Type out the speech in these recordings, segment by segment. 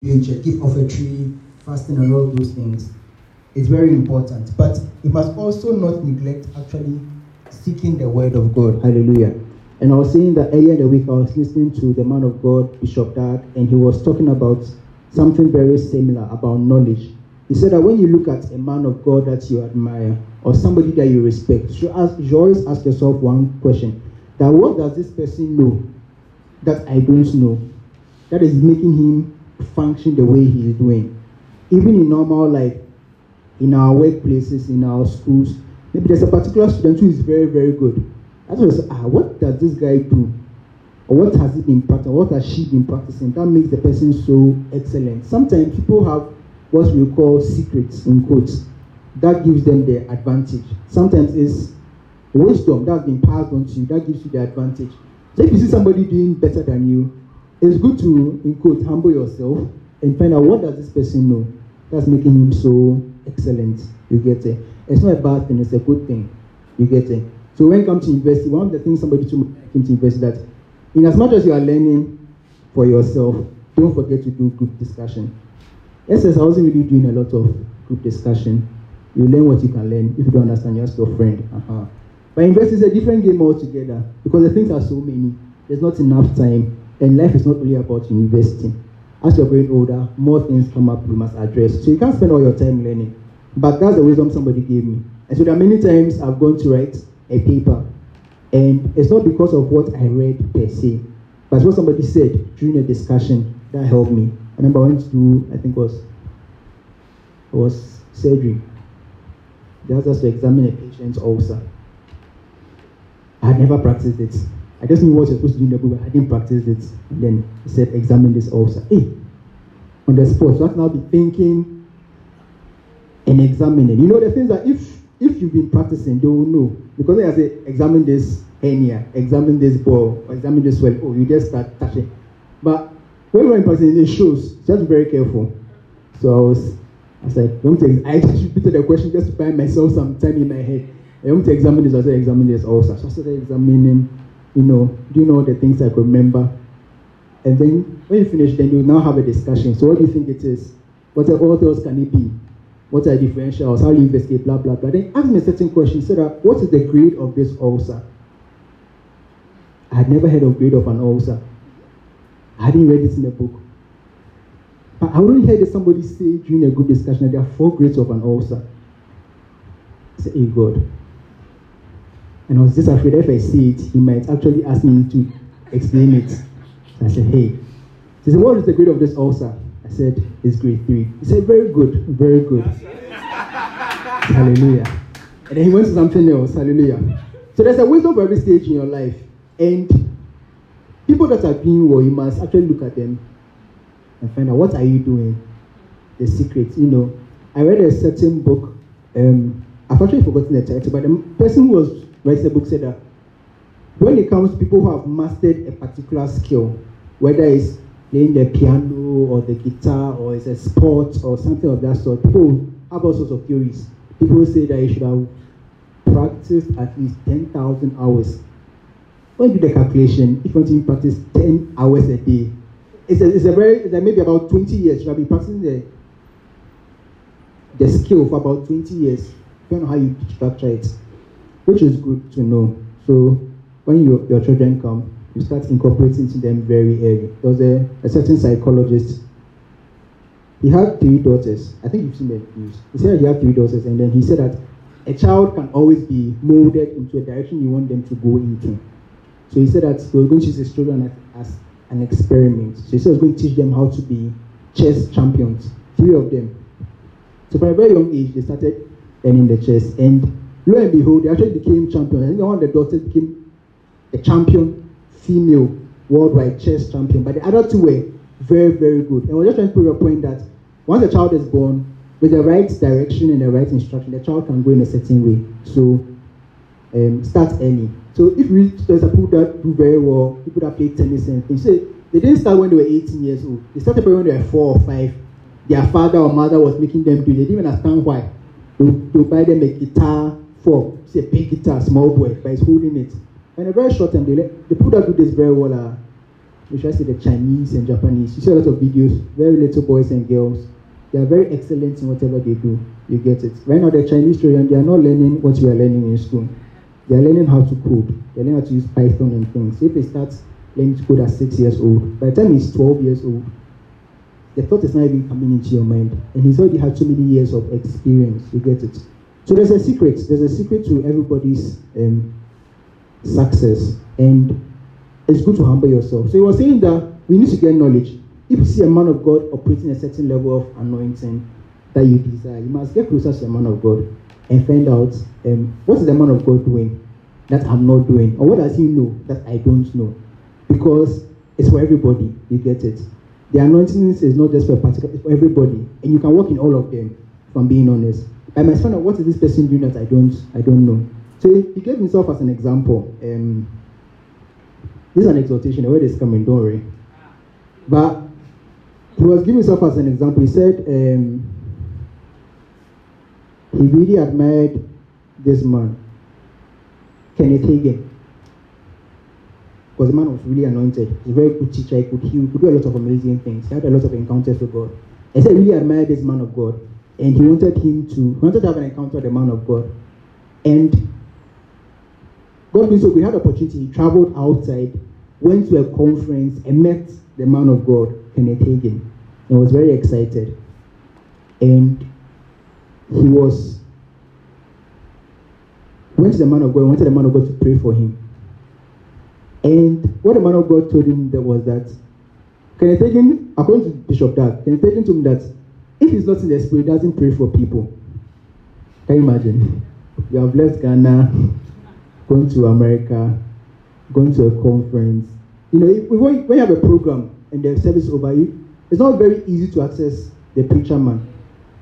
future, a tree, fasting, and all those things. It's very important. But you must also not neglect actually seeking the word of God. Hallelujah. And I was saying that earlier in the week, I was listening to the man of God, Bishop Dag, and he was talking about something very similar about knowledge. He said that when you look at a man of God that you admire or somebody that you respect, you, ask, you always ask yourself one question that what does this person know that I don't know that is making him function the way he is doing? Even in normal life, in our workplaces, in our schools, maybe there's a particular student who is very, very good. I just ah, what does this guy do? Or what has he been practicing? What has she been practicing? That makes the person so excellent. Sometimes people have what we call secrets in quotes. That gives them the advantage. Sometimes it's wisdom that's been passed on to you that gives you the advantage. So if you see somebody doing better than you, it's good to, in quote, humble yourself and find out what does this person know that's making him so excellent. You get it? It's not a bad thing, it's a good thing. You get it? So when it comes to university, one of the things somebody told me to university that in as much as you are learning for yourself, don't forget to do group discussion. SS, I wasn't really doing a lot of group discussion. You learn what you can learn. If you don't understand, you ask your friend. Uh-huh. But university is a different game altogether because the things are so many. There's not enough time, and life is not only about university. As you're growing older, more things come up you must address. So you can't spend all your time learning. But that's the wisdom somebody gave me. And so there are many times I've gone to write a paper, and it's not because of what I read per se, but what somebody said during a discussion that helped me. I remember I went to do, I think it was, it was surgery. They asked us to examine a patient's ulcer. I had never practiced it. I just knew what you're supposed to do in the book, but I didn't practice it. And then he said, examine this ulcer. Hey, on the spot. So I can now be thinking and examining. You know the things that if if you've been practicing, they will know. Because I say, examine this hernia, examine this ball, examine this well. Oh, you just start touching. But when you're in practicing, it shows. Just be very careful. So I was, I was like, I'm to, I just repeated the question just to find myself some time in my head. I want to examine this. I said, examine this also. So I started examining, you know, do you know the things I could remember? And then when you finish, then you now have a discussion. So what do you think it is? What, what else can it be? What are differentials? How do you investigate? Blah, blah, blah. Then ask me a certain question. Said, that, what is the grade of this ulcer? I had never heard of grade of an ulcer. I hadn't read it in the book. But I only heard somebody say during a group discussion that there are four grades of an ulcer. I said, hey God. And I was just afraid if I see it, he might actually ask me to explain it. So I said, hey. He said, what is the grade of this ulcer? I said, it's grade three. He said, very good, very good. Hallelujah. And then he went to something else. Hallelujah. So there's a wisdom for every stage in your life. And people that are doing well, you must actually look at them and find out what are you doing. The secret, you know. I read a certain book. Um, I've actually forgotten the title, but the person who was book said that when it comes to people who have mastered a particular skill, whether it's playing the piano or the guitar or it's a sport or something of that sort. People have all sorts of theories. People say that you should have practiced at least 10,000 hours. When you do the calculation, if you want to practice 10 hours a day, it's a, it's a very, it's a maybe about 20 years. You have been practicing the, the skill for about 20 years. Depending on how you structure it, which is good to know. So when you, your children come, you start incorporating to them very early. There was a, a certain psychologist. He had three daughters. I think you've seen the news. He said he had three daughters, and then he said that a child can always be molded into a direction you want them to go into. So he said that he was going to use his children as, as an experiment. So he said he was going to teach them how to be chess champions, three of them. So from a very young age, they started learning the chess, and lo and behold, they actually became champions. I think one of the daughters became a champion female worldwide chess champion, but the other two were very, very good. And we're just trying to prove a point that once a child is born, with the right direction and the right instruction, the child can go in a certain way. So um, start early. So if we there's a people that do very well, people that play tennis and things. So they didn't start when they were 18 years old. They started when they were four or five. Their father or mother was making them do. It. They didn't even understand why. They buy them a guitar for say big guitar, small boy, but he's holding it. And a very short time, they the people that do this very well are we should see the Chinese and Japanese. You see a lot of videos, very little boys and girls. They are very excellent in whatever they do. You get it. Right now, the Chinese children, they are not learning what we are learning in school. They are learning how to code. They are learning how to use Python and things. If they start learning to code at six years old, by the time he's 12 years old, the thought is not even coming into your mind. And he's already had so many years of experience. You get it. So there's a secret. There's a secret to everybody's um, success. And it's good to humble yourself. So he was saying that we need to get knowledge. If you see a man of God operating a certain level of anointing that you desire, you must get closer to a man of God and find out um, what is the man of God doing that I'm not doing, or what does he know that I don't know. Because it's for everybody. You get it. The anointing is not just for a particular, it's for everybody, and you can work in all of them. From being honest, I must find out what is this person doing that I don't, I don't know. So he gave himself as an example. Um, this is an exhortation. The word is coming. Don't worry. But he was giving himself as an example. He said um, he really admired this man, Kenneth Hagin. Because the man was really anointed. He's a very good teacher. He could heal. He could do a lot of amazing things. He had a lot of encounters with God. He said he really admired this man of God. And he wanted him to, wanted to have an encounter with the man of God. And God being so we had opportunity. He traveled outside, went to a conference, and met the man of God, Kenneth Hagin, and was very excited. And he was went to the man of God, wanted the man of God to pray for him. And what the man of God told him there was that Kenneth Hagin, according to Bishop Dag, Kenneth Hagin told him that if he's not in the spirit, doesn't pray for people. Can you imagine? You have left Ghana, going to America, going to a conference. You know, if, when, you have a program and the service over you, it's not very easy to access the preacher man.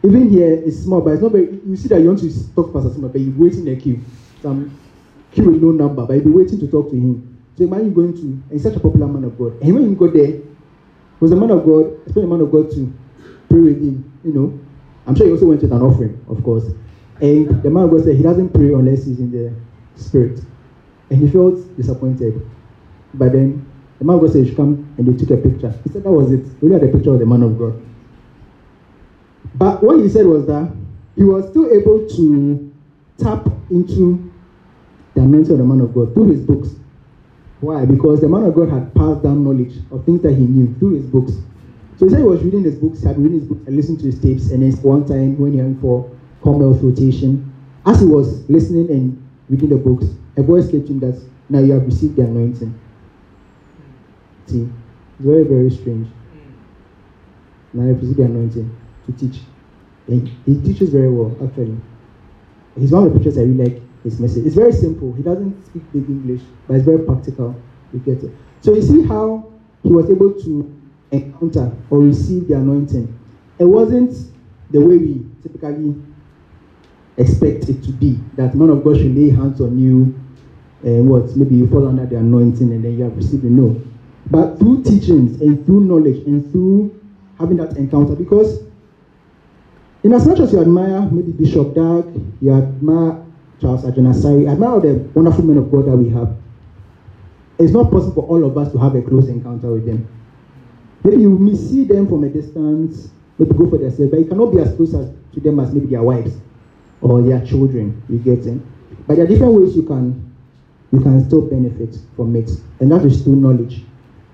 Even here, it's small, but it's not very. You see that you want to talk to Pastor Simon, but you're waiting in a queue. Some queue with no number, but you'll be waiting to talk to him. So imagine going to, and he's such a popular man of God. And when you go there, was a man of God, expect a man of God to pray with him, you know. I'm sure he also went with an offering, of course. And the man of God said he doesn't pray unless he's in the spirit. And he felt disappointed. But then the man of God said he should come and they took a picture. He said that was it. We had a picture of the man of God. But what he said was that he was still able to tap into the anointing of the man of God through his books. Why? Because the man of God had passed down knowledge of things that he knew through his books. So he said he was reading his books, had reading his books and listened to his tapes, and then one time when he went for Commonwealth rotation, as he was listening and reading the books, a voice came to him that now you have received the anointing. See, it's very, very strange. Hmm. Now you have received the anointing to teach. And he teaches very well, actually. He's one of the preachers I really like his message. It's very simple. He doesn't speak big English, but it's very practical. You get it. So you see how he was able to encounter or receive the anointing. It wasn't the way we typically expect it to be. That man of God should lay hands on you and what? Maybe you fall under the anointing and then you have received it. No. But through teachings and through knowledge and through having that encounter, because in as much as you admire maybe Bishop Dag, you admire Charles Agyin-Asare, admire all the wonderful men of God that we have, it's not possible for all of us to have a close encounter with them. Maybe you may see them from a distance, maybe go for themselves, but you cannot be as close as, to them as maybe their wives or their children. You get it? But there are different ways you can you can still benefit from it, and that is through knowledge.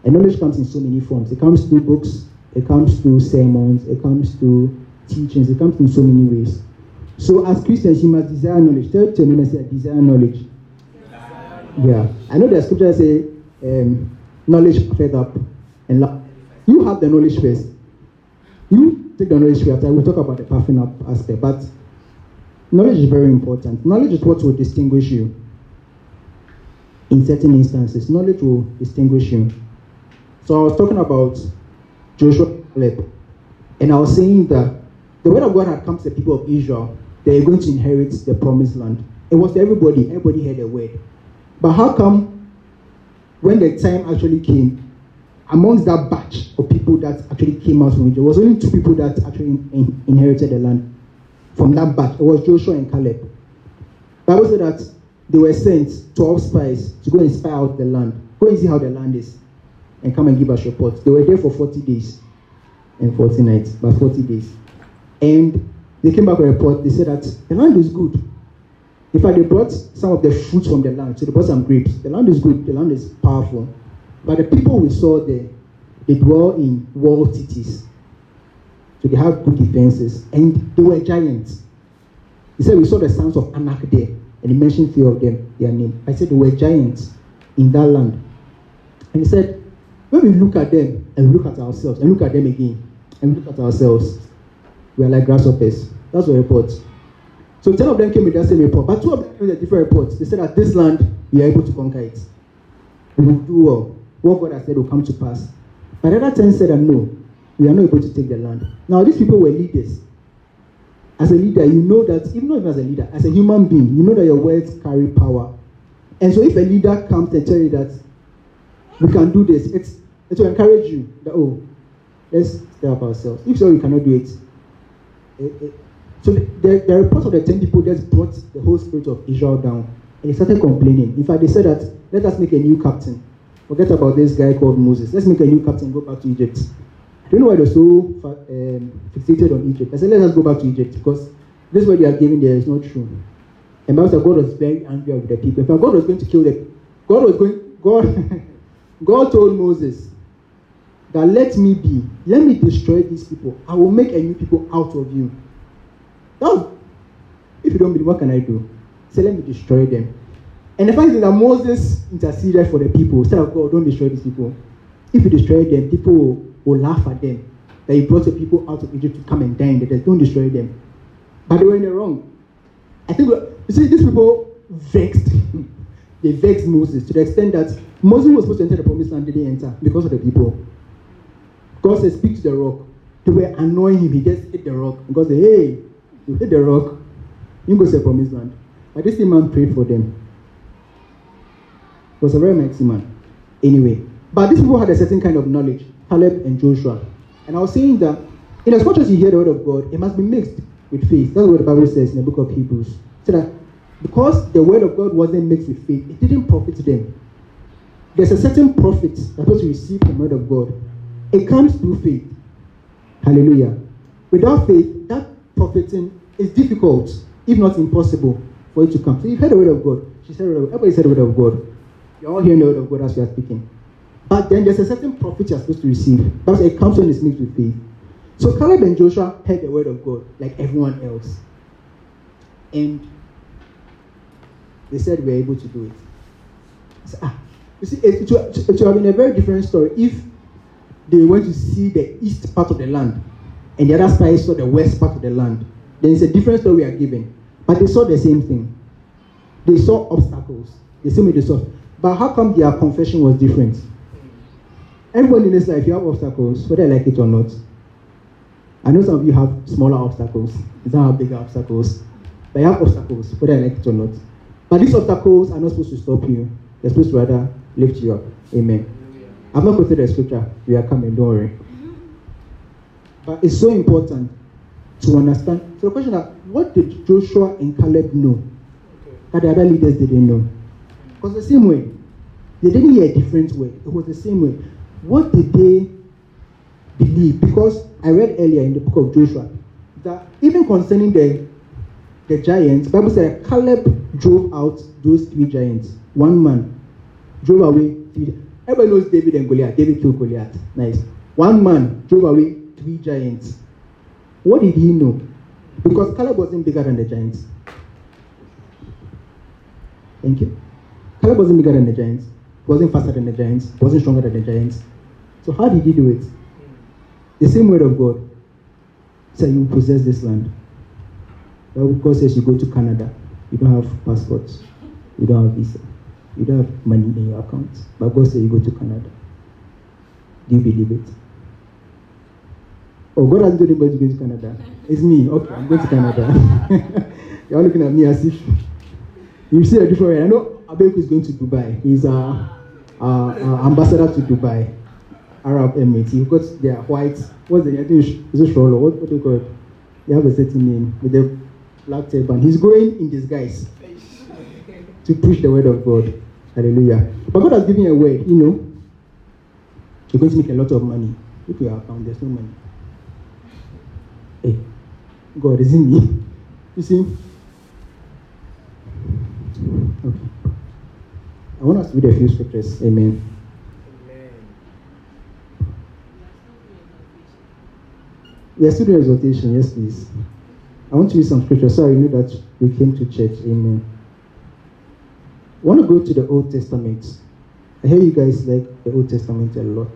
And knowledge comes in so many forms. It comes through books, it comes through sermons, it comes through teachings, it comes in so many ways. So as Christians, you must desire knowledge. Tell your neighbor, say, desire knowledge. Yeah. I know the scripture says, um, knowledge fed up and love. You have the knowledge first. You take the knowledge first. We'll talk about the puffing up aspect. But knowledge is very important. Knowledge is what will distinguish you. In certain instances, knowledge will distinguish you. So I was talking about Joshua Caleb, and I was saying that the word of God had come to the people of Israel. They are going to inherit the promised land. It was everybody. Everybody had a word. But how come when the time actually came, amongst that batch of people that actually came out from Egypt, there was only two people that actually in, inherited the land from that batch. It was Joshua and Caleb. Bible said that they were sent 12 spies to go and spy out the land. Go and see how the land is. and come and give us report. They were there for 40 days and 40 nights, but 40 days. And they came back with a report. They said that the land is good. In fact, they brought some of the fruits from the land. So they brought some grapes. The land is good. The land is powerful. But the people we saw there, they dwell in walled cities. So they have good defenses. And they were giants. He said, We saw the sons of Anak there. And he mentioned three of them, their name. I said, They were giants in that land. And he said, When we look at them and look at ourselves and look at them again and look at ourselves, we are like grasshoppers. That's the report. So 10 of them came with that same report, but two of them came with a different report. They said that this land, we are able to conquer it. We will do well. What God has said will come to pass. But the other 10 said that no, we are not able to take the land. Now, these people were leaders. As a leader, you know that, even though as a leader, as a human being, you know that your words carry power. And so if a leader comes and tell you that we can do this, it's, it will encourage you that, oh, let's step up ourselves. If so, we cannot do it. it, it so the, the report of the 10 people just brought the whole spirit of Israel down. And they started complaining. In fact, they said that, let us make a new captain. Forget about this guy called Moses. Let's make a new captain go back to Egypt. Do you know why they're so um, fixated on Egypt. I said, let us go back to Egypt because this what they are giving there is not true. And Bible said God was very angry with the people. In fact, God was going to kill them. God was going, God, God told Moses that let me be, let me destroy these people. I will make a new people out of you. Now, if you don't believe, what can I do? Say, let me destroy them. And the fact is that Moses interceded for the people. Said, God, don't destroy these people. If you destroy them, people will, will laugh at them. That you brought the people out of Egypt to come and die in the Don't destroy them. But they were in the wrong. I think, you see, these people vexed. they vexed Moses to the extent that Moses was supposed to enter the promised land, didn't enter because of the people. God said, Speak to the rock. They were annoying him. He just hit the rock. God said, Hey, you hit the rock, you go to the promised land. But this man prayed for them. Was a very mighty man. Anyway, but these people had a certain kind of knowledge, Caleb and Joshua. And I was saying that in as much as you hear the word of God, it must be mixed with faith. That's what the Bible says in the book of Hebrews. So that because the word of God wasn't mixed with faith, it didn't profit them. There's a certain profit that was received from the word of God. It comes through faith. Hallelujah. Without faith, that profiting is difficult, if not impossible, for it to come. So you've heard the word of God. She said, everybody said the word of God. You're all hearing the word of God as we are speaking. But then there's a certain profit you're supposed to receive. Because it comes when it's mixed with faith. So Caleb and Joshua heard the word of God like everyone else. And they said we're able to do it. Ah, you see, it, it, it would have been a very different story if they went to see the east part of the land and the other side saw the west part of the land. Then it's a different story we are given. But they saw the same thing. They saw obstacles. The same way they saw. But how come their confession was different? Everyone in this life, you have obstacles, whether I like it or not. I know some of you have smaller obstacles. Not have bigger obstacles. But you have obstacles, whether like it or not. But these obstacles are not supposed to stop you. They're supposed to rather lift you up. Amen. I've not quoted the scripture. We are coming, don't worry. But it's so important to understand. So the question is, what did Joshua and Caleb know that the other leaders didn't know? Because the same way, they didn't hear a different way. It was the same way. What did they believe? Because I read earlier in the book of Joshua that even concerning the the giants, Bible said Caleb drove out those three giants. One man drove away three. Everybody knows David and Goliath. David killed Goliath. Nice. One man drove away three giants. What did he know? Because Caleb wasn't bigger than the giants. Thank you. Caleb wasn't bigger than the giants. Wasn't faster than the giants. Wasn't stronger than the giants. So how did he do it? The same word of God said you possess this land. But God says you go to Canada. You don't have passports. You don't have visa. You don't have money in your account. But God says you go to Canada. Do you believe it? Oh, God hasn't told anybody to go to Canada. It's me. Okay, I'm going to Canada. You're looking at me as if you see a different way. I know Abeku is going to Dubai. He's a, a, a ambassador to Dubai, Arab Emirates. He got their white. What's the name? I think it's a. What, what do you call it? They have a certain name with the black turban. He's going in disguise to preach the word of God. Hallelujah. But God has given you a word, you know. you're going to make a lot of money. Look at your account, there's no money. Hey, God, is it me? You see? Okay. I want us to read a few scriptures. Amen. We are still doing exhortation, yes, please. I want to read some scripture so I know that we came to church. Amen. I want to go to the Old Testament. I hear you guys like the Old Testament a lot.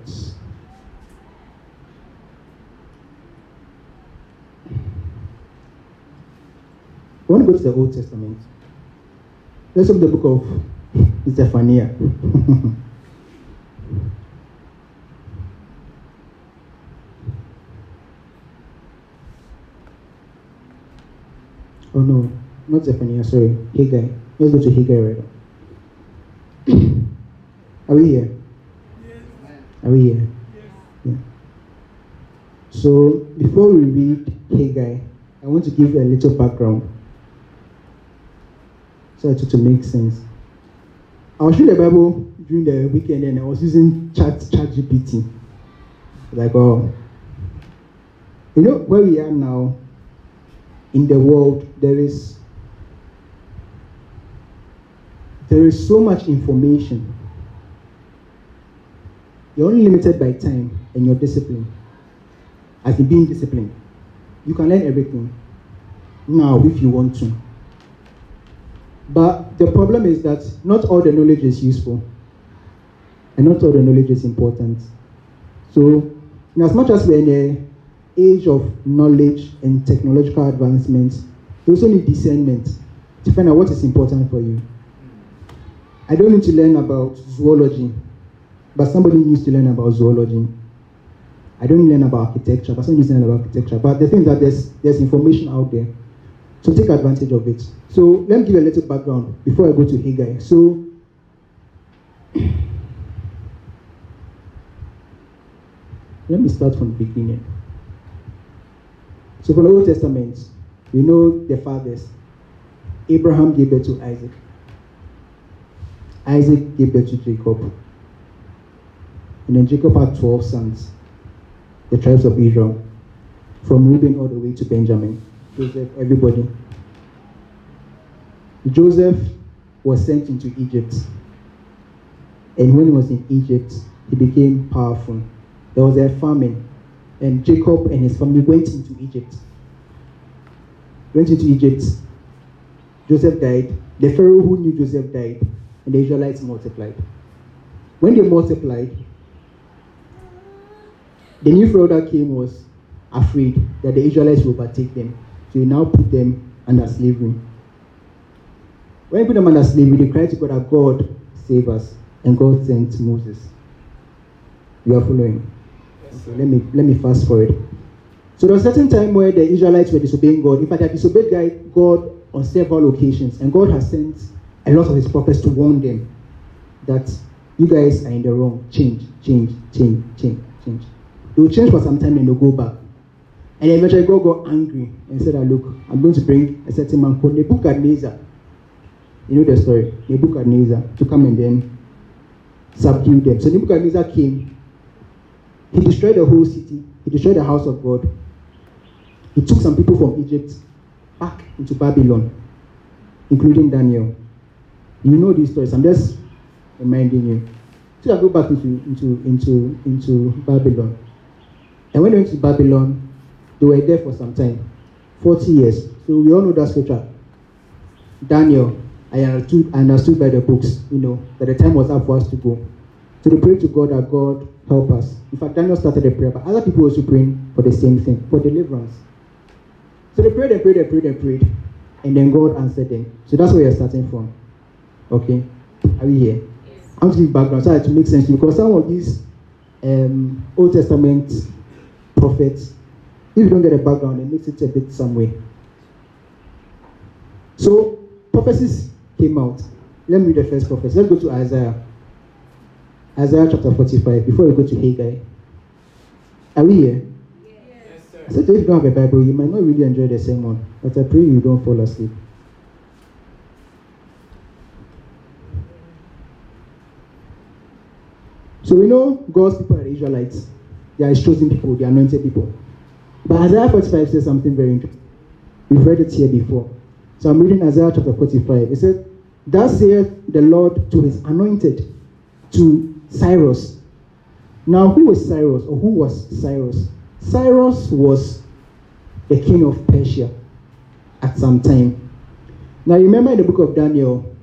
I want to go to the Old Testament. Let's open the book of Zephaniah. oh no, not Zephaniah, sorry. Haggai. Let's go to Haggai right now. Are we here? Are we here? Yeah. So before we read Haggai, I want to give a little background so to make sense. I was reading the Bible during the weekend and I was using Chat Chat GPT. Like, oh, you know where we are now in the world, there is there is so much information. You're only limited by time and your discipline. As in being disciplined. You can learn everything now if you want to. But the problem is that not all the knowledge is useful, and not all the knowledge is important. So, as much as we're in an age of knowledge and technological advancements, you also need discernment to find out what is important for you. I don't need to learn about zoology, but somebody needs to learn about zoology. I don't learn about architecture, but somebody needs to learn about architecture. But the thing is that there's, there's information out there. So take advantage of it. So let me give a little background before I go to Haggai. So let me start from the beginning. So from the Old Testament, we know the fathers. Abraham gave birth to Isaac. Isaac gave birth to Jacob. And then Jacob had 12 sons, the tribes of Israel, from Reuben all the way to Benjamin. Joseph, everybody. Joseph was sent into Egypt. And when he was in Egypt, he became powerful. There was a famine, and Jacob and his family went into Egypt. Went into Egypt. Joseph died. The Pharaoh who knew Joseph died, and the Israelites multiplied. When they multiplied, the new Pharaoh that came was afraid that the Israelites would overtake them. So he now put them under slavery. When he put them under slavery, they cried to God that God save us. And God sent Moses. You are following? Yes, okay, let me let me fast forward. So there was a certain time where the Israelites were disobeying God. In fact, they disobeyed God on several occasions, and God has sent a lot of His prophets to warn them that you guys are in the wrong. Change, change, change, change, change. They will change for some time and they'll go back. And eventually God got angry and said, Look, I'm going to bring a certain man called Nebuchadnezzar. You know the story. Nebuchadnezzar to come and then subdue them. So Nebuchadnezzar came. He destroyed the whole city. He destroyed the house of God. He took some people from Egypt back into Babylon, including Daniel. You know these stories. I'm just reminding you. So I go back into, into, into, into Babylon. And when they went to Babylon, they were there for some time 40 years. So we all know that scripture. Daniel, I understood, understood by the books, you know, that the time was up for us to go. So they prayed to God that God help us. In fact, Daniel started a prayer, but other people also praying for the same thing, for deliverance. So they prayed and prayed and prayed and prayed, and then God answered them. So that's where you're starting from. Okay? Are we here? Yes. I'm to give background so to make sense because some of these um, Old Testament prophets if you don't get a background, it makes it a bit some way. So prophecies came out. Let me read the first prophecy. Let's go to Isaiah. Isaiah chapter 45, before we go to Haggai. Are we here? Yes, sir. I said, if you don't have a Bible, you might not really enjoy the sermon, but I pray you don't fall asleep. So we know God's people are Israelites. They are his chosen people, they are anointed people. But Isaiah 45 says something very interesting. We've read it here before. So I'm reading Isaiah chapter 45. It says, Thus saith the Lord to his anointed, to Cyrus. Now, who was Cyrus, or who was Cyrus? Cyrus was the king of Persia at some time. Now, remember in the book of Daniel,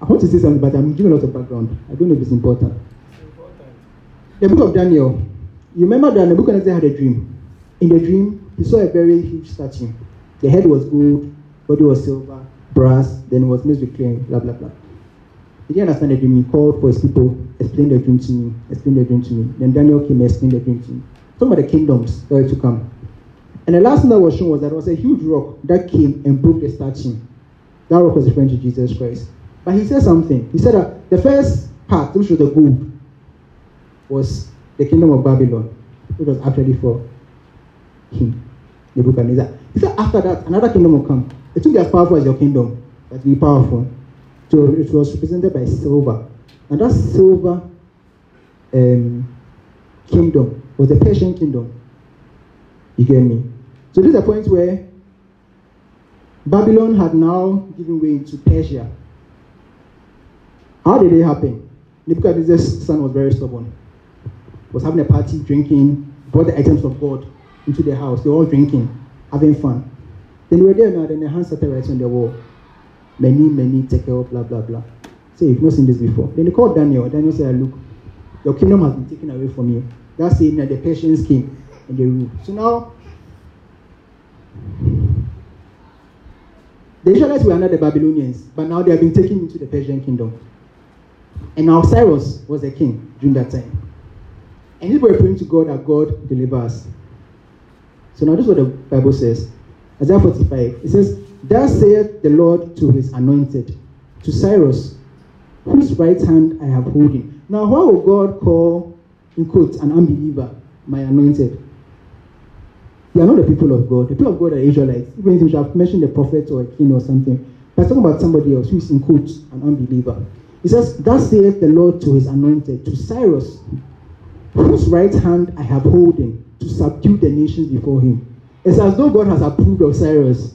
I want to say something, but I'm giving a lot of background. I don't know if it's important. The book of Daniel, you remember that Nebuchadnezzar had a dream. In the dream, he saw a very huge statue. The head was gold, body was silver, brass, then it was mixed with clay, blah, blah, blah. He didn't understand the dream. He called for his people, explained the dream to me, explained the dream to me. Then Daniel came and explained the dream to me. Some of the kingdoms that were to come. And the last thing that was shown was that there was a huge rock that came and broke the statue. That rock was referring to Jesus Christ. But he said something. He said that the first part, which was the gold, was the kingdom of Babylon, which was actually for him, Nebuchadnezzar. He said after that, another kingdom will come. It will be as powerful as your kingdom, but be powerful. So it was represented by silver. And that silver um, kingdom was the Persian kingdom. You get me? So this is a point where Babylon had now given way to Persia. How did it happen? Nebuchadnezzar's son was very stubborn. Was having a party, drinking, brought the items of God into the house. They were all drinking, having fun. Then were there now, then their hands started writing on the wall. Mene, mene, tekel, blah, blah, blah. Say, you've not seen this before. Then they called Daniel. Daniel said, Look, your kingdom has been taken away from you. That's saying that the Persians came and they ruled. So now, the Israelites were under the Babylonians, but now they have been taken into the Persian kingdom. And now Cyrus was the king during that time. And people were praying to God that God deliver us. So now this is what the Bible says. Isaiah 45. It says, Thus saith the Lord to his anointed, to Cyrus, whose right hand I have holding. Now, why would God call, in quotes, an unbeliever my anointed? They are not the people of God. The people of God are Israelites. Even if you have mentioned a prophet or a king or something, but talking about somebody else who is, in quotes, an unbeliever. He says, Thus saith the Lord to his anointed, to Cyrus, whose right hand I have holding, to subdue the nations before him. It's as though God has approved of Cyrus.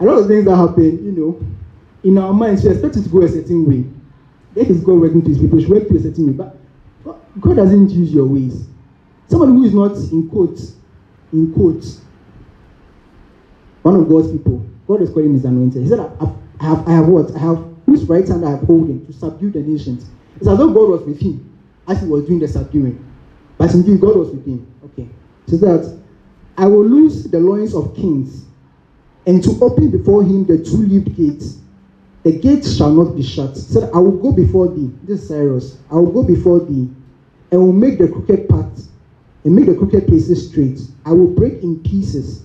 A lot of things that happen, you know, in our minds, we expect it to go a certain way. That is God working to his people, should work to a certain way. But God doesn't use your ways. Somebody who is not in quotes, in quotes, one of God's people, God is calling his anointed. He said, I have, I have what? I have whose right hand I have holding to subdue the nations. It's as though God was with him as he was doing the subduing. But indeed, God was with him. Okay. So that I will loose the loins of kings and to open before him the two-leaved gates. The gates shall not be shut. Said, I will go before thee. This is Cyrus. I will go before thee and will make the crooked paths and make the crooked places straight. I will break in pieces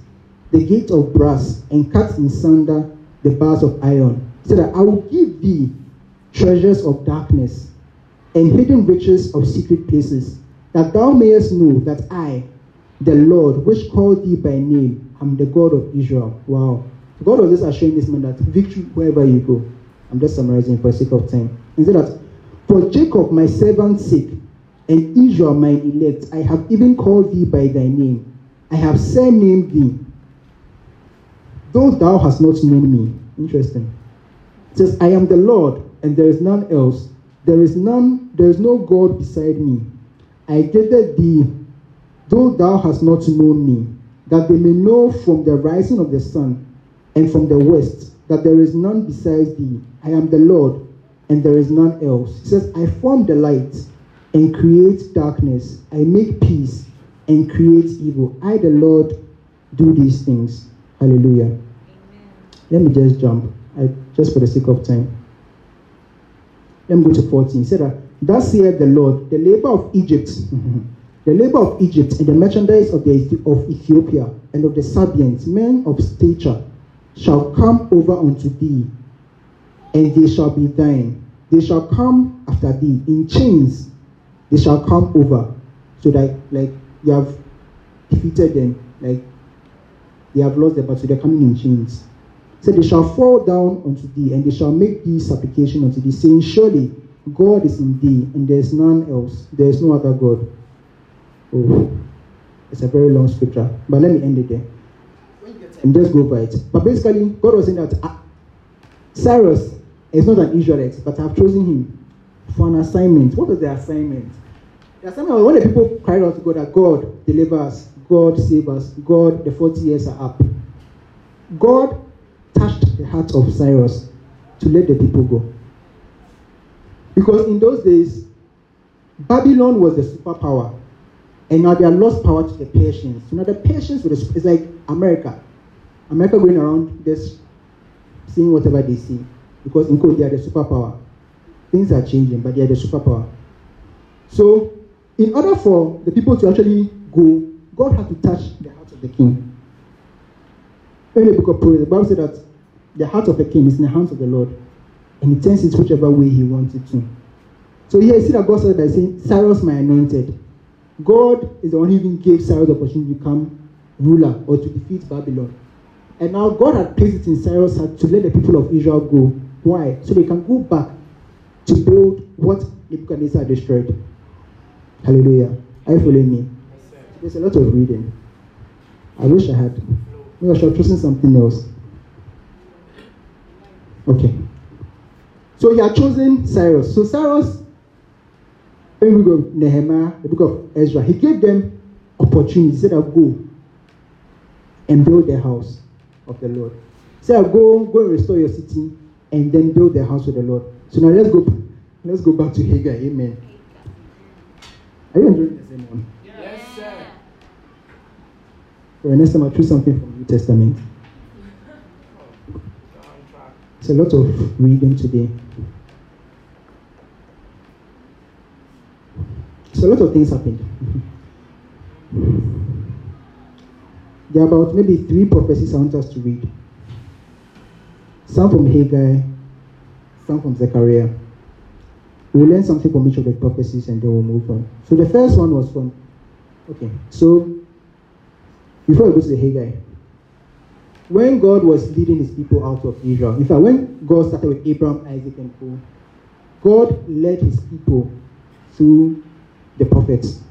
the gate of brass and cut in sunder the bars of iron. He said, I will give thee treasures of darkness and hidden riches of secret places, that thou mayest know that I, the Lord, which called thee by name, I am the God of Israel. Wow. God was just assuring this man that victory wherever you go. I'm just summarizing for the sake of time. He said that, For Jacob my servant's sake, and Israel mine elect, I have even called thee by thy name. I have surnamed thee, though thou hast not known me. Interesting. It says, I am the Lord, and there is none else. There is none, there is no God beside me. I gathered thee, though thou hast not known me, that they may know from the rising of the sun and from the west that there is none besides thee. I am the Lord, and there is none else. He says, I form the light and create darkness. I make peace and create evil. I, the Lord, do these things. Hallelujah. Amen. Let me just jump, I, just for the sake of time. Let me go to 14. He said that, Thus saith the Lord, the labor of Egypt, the labor of Egypt and the merchandise of, the, of Ethiopia and of the Sabeans, men of stature, shall come over unto thee, and they shall be thine. They shall come after thee in chains. They shall come over, so that like you have defeated them, like they have lost the battle. They're coming in chains. So they shall fall down unto thee, and they shall make thee supplication unto thee, saying, Surely God is in thee, and there is none else. There is no other God. Oh, it's a very long scripture, but let me end it there. And just go by it. But basically, God was saying that uh, Cyrus is not an Israelite, but I've chosen him for an assignment. What was the assignment? The assignment was when the people cried out to God that God deliver us, God save us, God, the 40 years are up. God touched the heart of Cyrus to let the people go. Because in those days, Babylon was the superpower. And now they are lost power to the Persians. So now the Persians it's like America. America going around just seeing whatever they see. Because in code they are the superpower. Things are changing, but they are the superpower. So in order for the people to actually go, God had to touch the heart of the king. Of Proverbs, the Bible said that the heart of the king is in the hands of the Lord, and he turns it whichever way he wants it to. So here you see that God started by saying, Cyrus, my anointed. God is the one who even gave Cyrus the opportunity to become ruler or to defeat Babylon. And now God had placed it in Cyrus' heart to let the people of Israel go. Why? So they can go back to build what Nebuchadnezzar destroyed. Hallelujah. Are you following me? There's a lot of reading. I wish I had. Maybe I should have chosen something else. Okay. So he had chosen Cyrus. So Cyrus, in the book of Nehemiah, the book of Ezra, he gave them opportunity. He said, I'll go and build the house of the Lord. He said, I'll go, go and restore your city and then build the house of the Lord. So now let's go let's go back to Haggai. Amen. Are you enjoying the sermon? Yes, sir. For the next time I'll choose something from the New Testament. It's a lot of reading today. So a lot of things happened. There are about maybe three prophecies I want us to read. Some from Haggai, some from Zechariah. We'll learn something from each of the prophecies and then we'll move on. So the first one was from, okay, so before we go to the Haggai, when God was leading his people out of Israel, in fact, when God started with Abraham, Isaac, and Paul, God led his people through the prophets.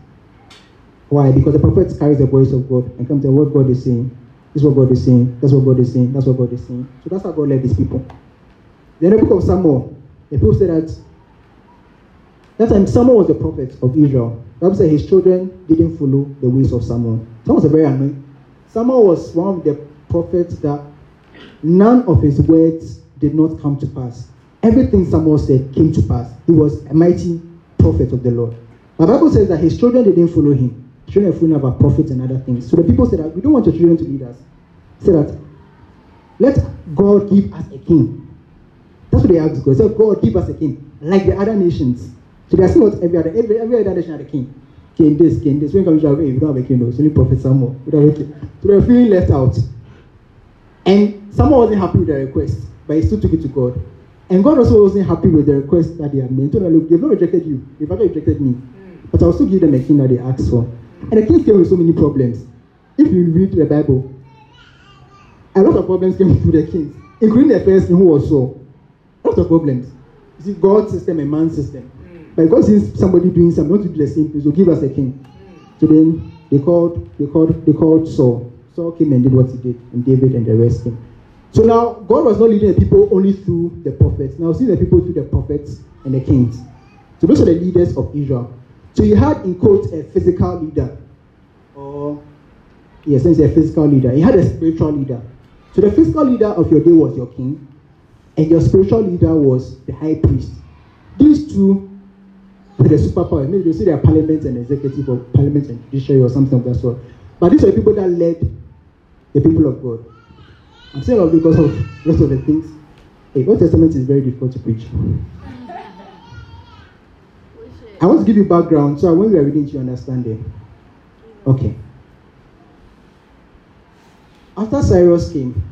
Why? Because the prophets carry the voice of God and come to what God is saying. This is what God is saying. That's what God is saying. That's what God is saying. So that's how God led these people. Then the book of Samuel, the people said that that time Samuel was the prophet of Israel. The Bible said his children didn't follow the ways of Samuel. Samuel was a very annoying. Samuel was one of the prophets that none of his words did not come to pass. Everything Samuel said came to pass. He was a mighty prophet of the Lord. The Bible says that his children didn't follow him. Children followed about prophets and other things. So the people said that we don't want your children to lead us. Say that let God give us a king. That's what they asked God. Say, God give us a king, like the other nations. So they are not every other every, every other nation had a king. King this, king this. When comes to we don't have a king, no. It's only Prophet Samuel. We don't have a. So they were feeling left out. And Samuel wasn't happy with the request, but he still took it to God. And God also wasn't happy with the request that they had made. He told look, they've not rejected you. They've rejected me. But I'll still give them a king that they asked for. And the king came with so many problems. If you read the Bible, a lot of problems came through the kings, including the first king who was Saul. A lot of problems. You see, God's system and man's system. Mm. But God sees somebody doing something, not to do the same thing, so give us a king. Mm. So then they called, they called, they called Saul. Saul came and did what he did, and David and the rest came. So now God was not leading the people only through the prophets. Now seeing the people through the prophets and the kings. So those are the leaders of Israel. So you had in quote a physical leader, or yes, say a physical leader. You had a spiritual leader. So the physical leader of your day was your king, and your spiritual leader was the high priest. These two were the superpower. Maybe you see their parliament and executive, or parliament and judiciary, or something of that sort. But these are the people that led the people of God. I'm saying all because of rest of the things. Hey, Old Testament is very difficult to preach. I want to give you background so when we are reading, you understand it. Okay. After Cyrus came,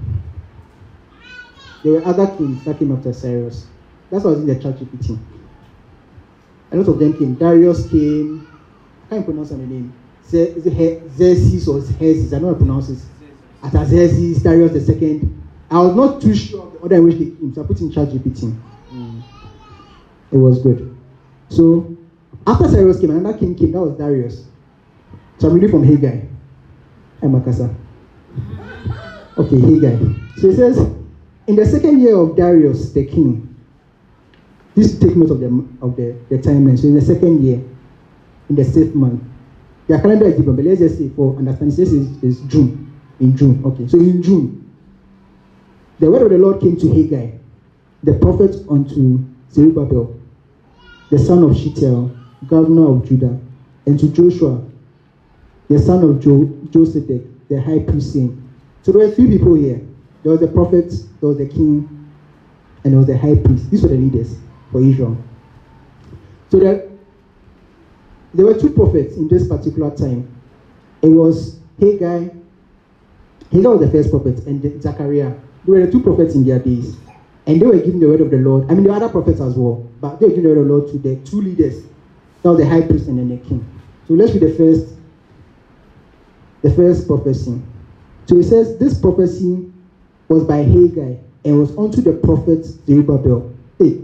there were other kings that came after Cyrus. That's why I was in the church repeating. A lot of them came. Darius came. I can't pronounce the name. Xerxes or Xerxes? I don't know how to pronounce it. After Xerxes, Darius the second. I was not too sure of the order in which they came, so I put in charge repeating. Mm. It was good. So after Cyrus came, another king came. That was Darius. So I'm reading from Haggai. Hey, Makasa. Okay, Haggai. So it says, in the second year of Darius the king, this take note of the of the, the timeline. So in the second year, in the sixth month, their calendar is different, but let's just say for understanding, this is, is June. In June, okay. So in June, the word of the Lord came to Haggai, the prophet unto Zerubbabel, the son of Shealtiel, governor of Judah, and to Joshua, the son of jo- Josedek, the high priest, So there were three people here. There was the prophet, there was the king, and there was the high priest. These were the leaders for Israel. So there, there were two prophets in this particular time. It was Haggai. Haggai was the first prophet, and Zechariah. They were the two prophets in their days. And they were giving the word of the Lord. I mean, there were other prophets as well, but they were giving the word of the Lord to the two leaders. Was the high priest and then the king. So let's read the first, the first prophecy. So it says, This prophecy was by Haggai and was unto the prophet Zerubbabel. Hey,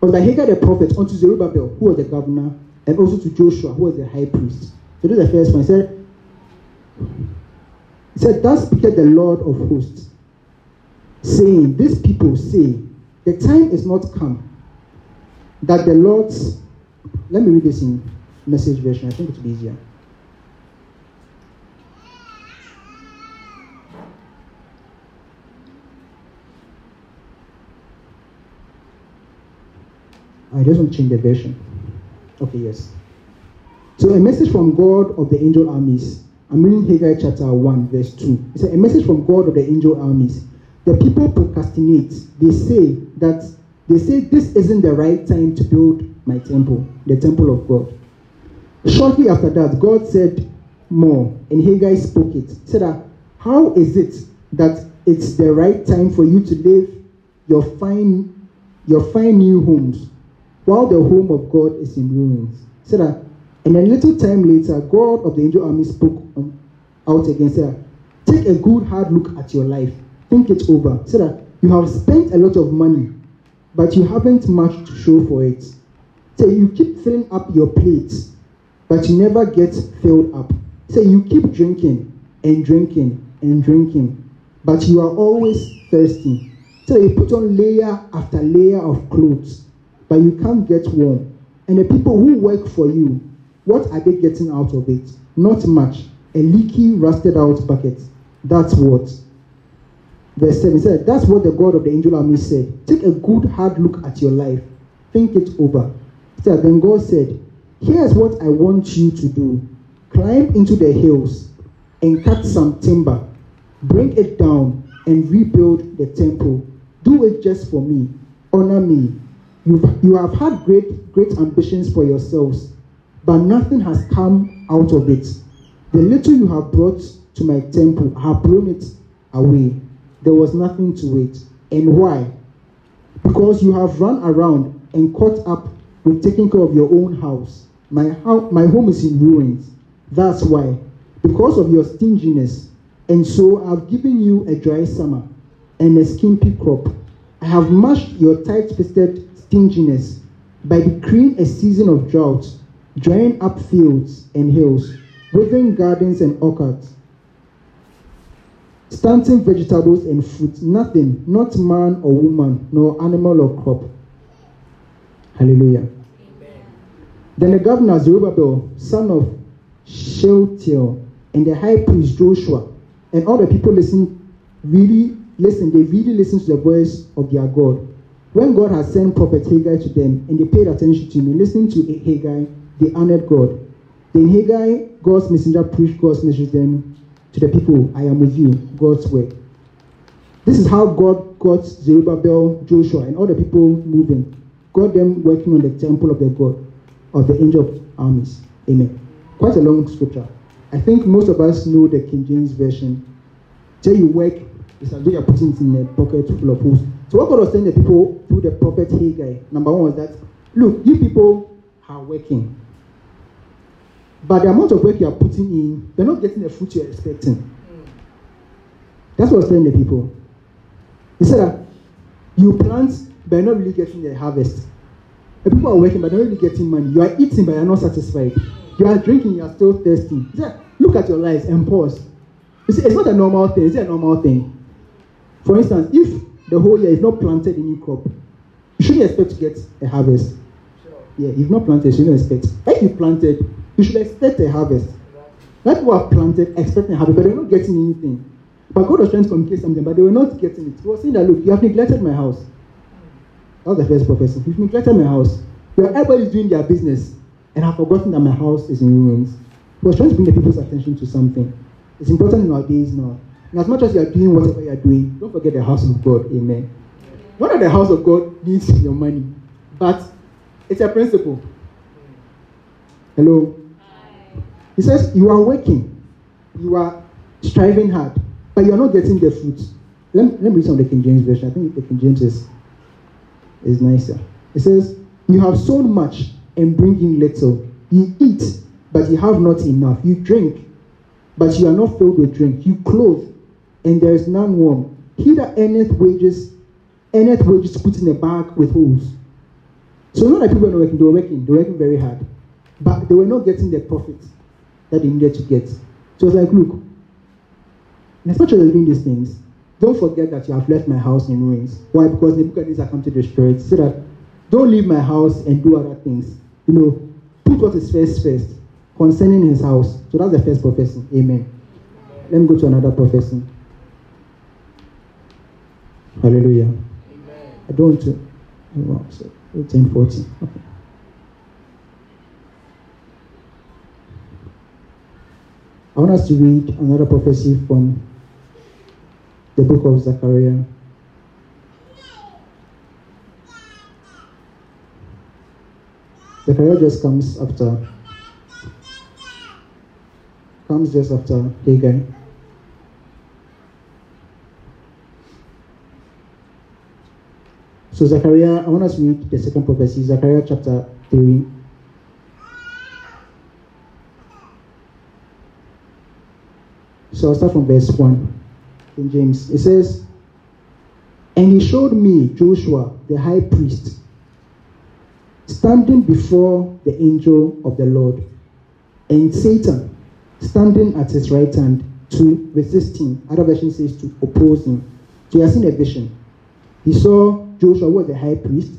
was by Haggai the prophet unto Zerubbabel, who was the governor, and also to Joshua, who was the high priest. So this is the first one. He said, he said, Thus speaketh the Lord of hosts, saying, These people say, The time is not come that the Lord's. Let me read this in message version. I think it will be easier. I just want to change the version. Okay, yes. So a message from God of the angel armies. I'm reading Haggai chapter 1, verse 2. It's a message from God of the angel armies. The people procrastinate. They say that they say this isn't the right time to build my temple, the temple of God. Shortly after that, God said more, and Haggai spoke it. He said that how is it that it's the right time for you to live your fine your fine new homes while the home of God is in ruins? Said that and a little time later, God of the angel army spoke out again. Said, ah, Take a good hard look at your life. Think it over. Said that you have spent a lot of money, but you haven't much to show for it. Say you keep filling up your plates, but you never get filled up. Say you keep drinking and drinking and drinking, but you are always thirsty. So you put on layer after layer of clothes, but you can't get warm. And the people who work for you, what are they getting out of it? Not much. A leaky, rusted out bucket. That's what. Verse 7 said, That's what the God of the angel army said. Take a good hard look at your life. Think it over. Then God said, Here's what I want you to do. Climb into the hills and cut some timber. Bring it down and rebuild the temple. Do it just for me. Honor me. You've, you have had great, great ambitions for yourselves but nothing has come out of it. The little you have brought to my temple, have blown it away. There was nothing to it. And why? Because you have run around and caught up with taking care of your own house. My, house, my home is in ruins. That's why. Because of your stinginess. And so I've given you a dry summer and a skimpy crop. I have mashed your tight fisted stinginess by decreeing a season of drought drying up fields and hills, withering gardens and orchards, stunting vegetables and fruit, nothing, not man or woman, nor animal or crop. Hallelujah. Then the governor Zerubbabel, son of Shealtiel, and the high priest Joshua, and all the people listen, really listen, they really listen to the voice of their God. When God has sent prophet Haggai to them, and they paid attention to me, listening to Haggai, they honored God. Then Haggai, God's messenger, preached God's message then to the people, I am with you, God's word. This is how God got Zerubbabel, Joshua, and all the people moving. Got them working on the temple of their God, of the angel of armies. Amen. Quite a long scripture. I think most of us know the King James Version. Tell you work, it's as though you're putting it in a pocket full of holes. So what God was telling the people through the prophet Haggai, number one was that, look, you people are working. But the amount of work you are putting in, you're not getting the fruit you're expecting. That's what I was telling the people. He said that you plant, but you're not really getting the harvest. People are working, but they're really getting money. You are eating, but you're not satisfied. You are drinking, you are still thirsty. Look at your lives and pause. You see, it's not a normal thing. Is it a normal thing? For instance, if the whole year is not planted a new crop, you shouldn't expect to get a harvest. Yeah, you've not planted, you shouldn't expect. If you planted, you should expect a harvest. That people have planted expecting a harvest, but they're not getting anything. But God was trying to communicate something, but they were not getting it. He was saying that, look, you have neglected my house. That was the first prophecy. You've neglected my house. Where everybody is doing their business, and I've forgotten that my house is in ruins. He was trying to bring the people's attention to something. It's important in our days now. And as much as you are doing whatever you are doing, don't forget the house of God. Amen. Not that the house of God needs your money, but it's a principle. Hello? He says, You are working, you are striving hard, but you are not getting the fruit. Let, let me read some of the King James Version. I think the King James is, is nicer. It says, You have sown much and bring in little. You eat, but you have not enough. You drink, but you are not filled with drink. You clothe, and there is none warm. He that earneth wages, earneth wages put in a bag with holes. So not that people were not working, they were working, they were working very hard. But they were not getting the profit that they needed to get. So it's like, look, as much as you're doing these things, don't forget that you have left my house in ruins. Why? Because Nebuchadnezzar come to destroy it. So that don't leave my house and do other things. You know, put what is first first concerning his house. So that's the first prophecy. Amen. Let me go to another prophecy. Hallelujah. Amen. I don't uh, want to. So 1040. Okay. I want us to read another prophecy from the book of Zechariah. Zechariah just comes after, comes just after Haggai. So Zechariah, I want us to read the second prophecy, Zechariah chapter 3. So I'll start from verse 1 in James. It says, And he showed me Joshua, the high priest, standing before the angel of the Lord, and Satan standing at his right hand to resist him. Other version says to oppose him. So he has seen a vision. He saw Joshua was the high priest.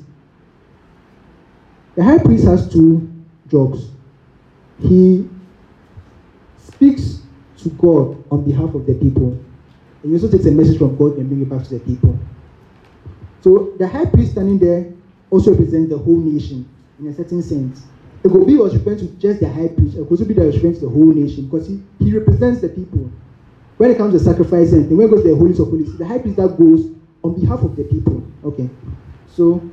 The high priest has two jobs. He speaks to God on behalf of the people. He also takes a message from God and brings it back to the people. So the high priest standing there also represents the whole nation in a certain sense. Egobi was referring to just the high priest. Ekosubi was referring to the whole nation because he, he represents the people. When it comes to sacrifice and when it goes to the holies of holies, the high priest that goes on behalf of the people. Okay. So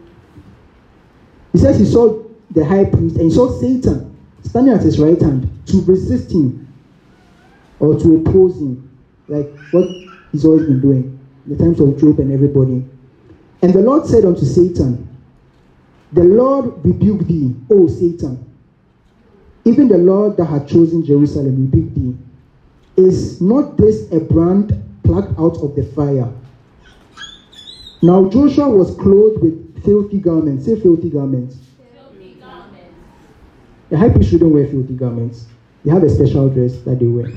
he says he saw the high priest and he saw Satan standing at his right hand to resist him or to oppose him, like what he's always been doing in the times of Job and everybody. And the Lord said unto Satan, The Lord rebuke thee, O Satan. Even the Lord that had chosen Jerusalem rebuke thee. Is not this a brand plucked out of the fire? Now Joshua was clothed with filthy garments. Say filthy garments. Filthy garments. The high priest shouldn't wear filthy garments. They have a special dress that they wear.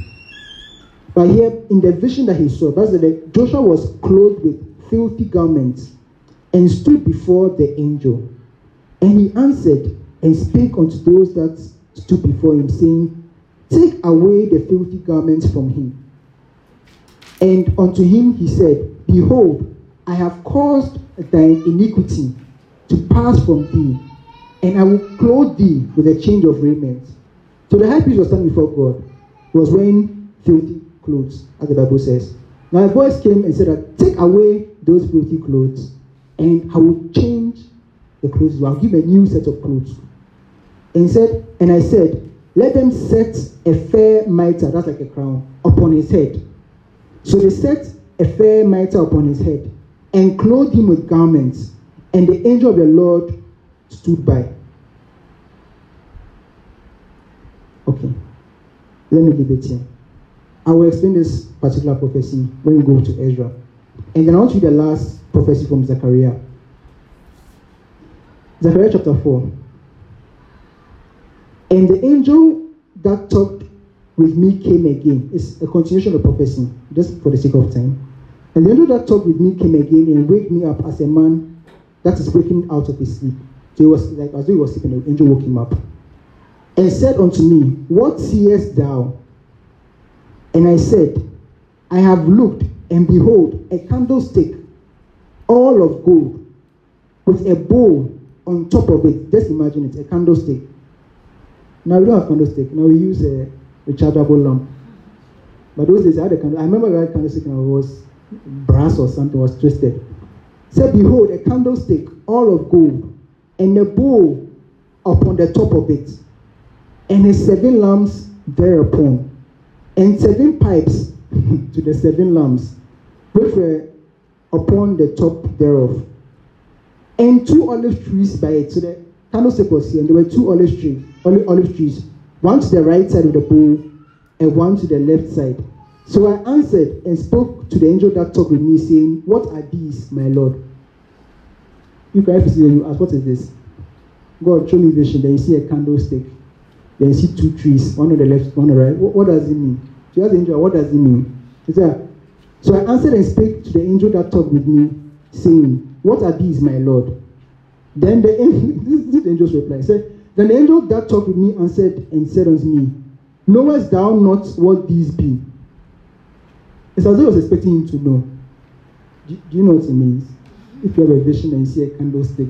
But here, in the vision that he saw, that Joshua was clothed with filthy garments and stood before the angel. And he answered and spake unto those that stood before him, saying, Take away the filthy garments from him. And unto him he said, Behold, I have caused thine iniquity to pass from thee, and I will clothe thee with a change of raiment. So the high priest was standing before God. Was wearing filthy clothes, as the Bible says. Now a voice came and said take away those filthy clothes, and I will change the clothes. I'll give a new set of clothes. And said, and I said, let them set a fair mitre, that's like a crown, upon his head. So they set a fair mitre upon his head and clothed him with garments. And the angel of the Lord stood by. Okay, let me leave it here. I will explain this particular prophecy when we go to Ezra. And then I'll read the last prophecy from Zechariah. Zechariah chapter 4. And the angel that talked with me came again. It's a continuation of prophecy, just for the sake of time. And the angel that talked with me came again and waked me up as a man that is waking out of his sleep. So he was like as though he was sleeping, the angel woke him up. And said unto me, What seest thou? And I said, I have looked, and behold, a candlestick, all of gold, with a bowl on top of it. Just imagine it, a candlestick. Now we don't have candlestick. Now we use a rechargeable lamp. But those days I had a candle. I remember a candlestick and it was brass or something was twisted. Said, Behold, a candlestick, all of gold, and a bowl upon the top of it, and his seven lamps thereupon, and seven pipes to the seven lamps, which were upon the top thereof, and two olive trees by it. So the candlestick was here, and there were two olive trees, olive, olive trees, one to the right side of the bowl, and one to the left side. So I answered and spoke to the angel that talked with me, saying, What are these, my Lord? You can see you ask, What is this? God, show me vision. Then you see a candlestick. Then you see two trees, one on the left, one on the right. What, what does it mean? So you ask the angel, What does it mean? He said, So I answered and spake to the angel that talked with me, saying, What are these, my Lord? Then the this, this angel's reply said, Then the angel that talked with me answered and said unto me, Knowest thou not what these be? It's as though I was expecting him to know. Do, do you know what it means? If you have a vision and see a candlestick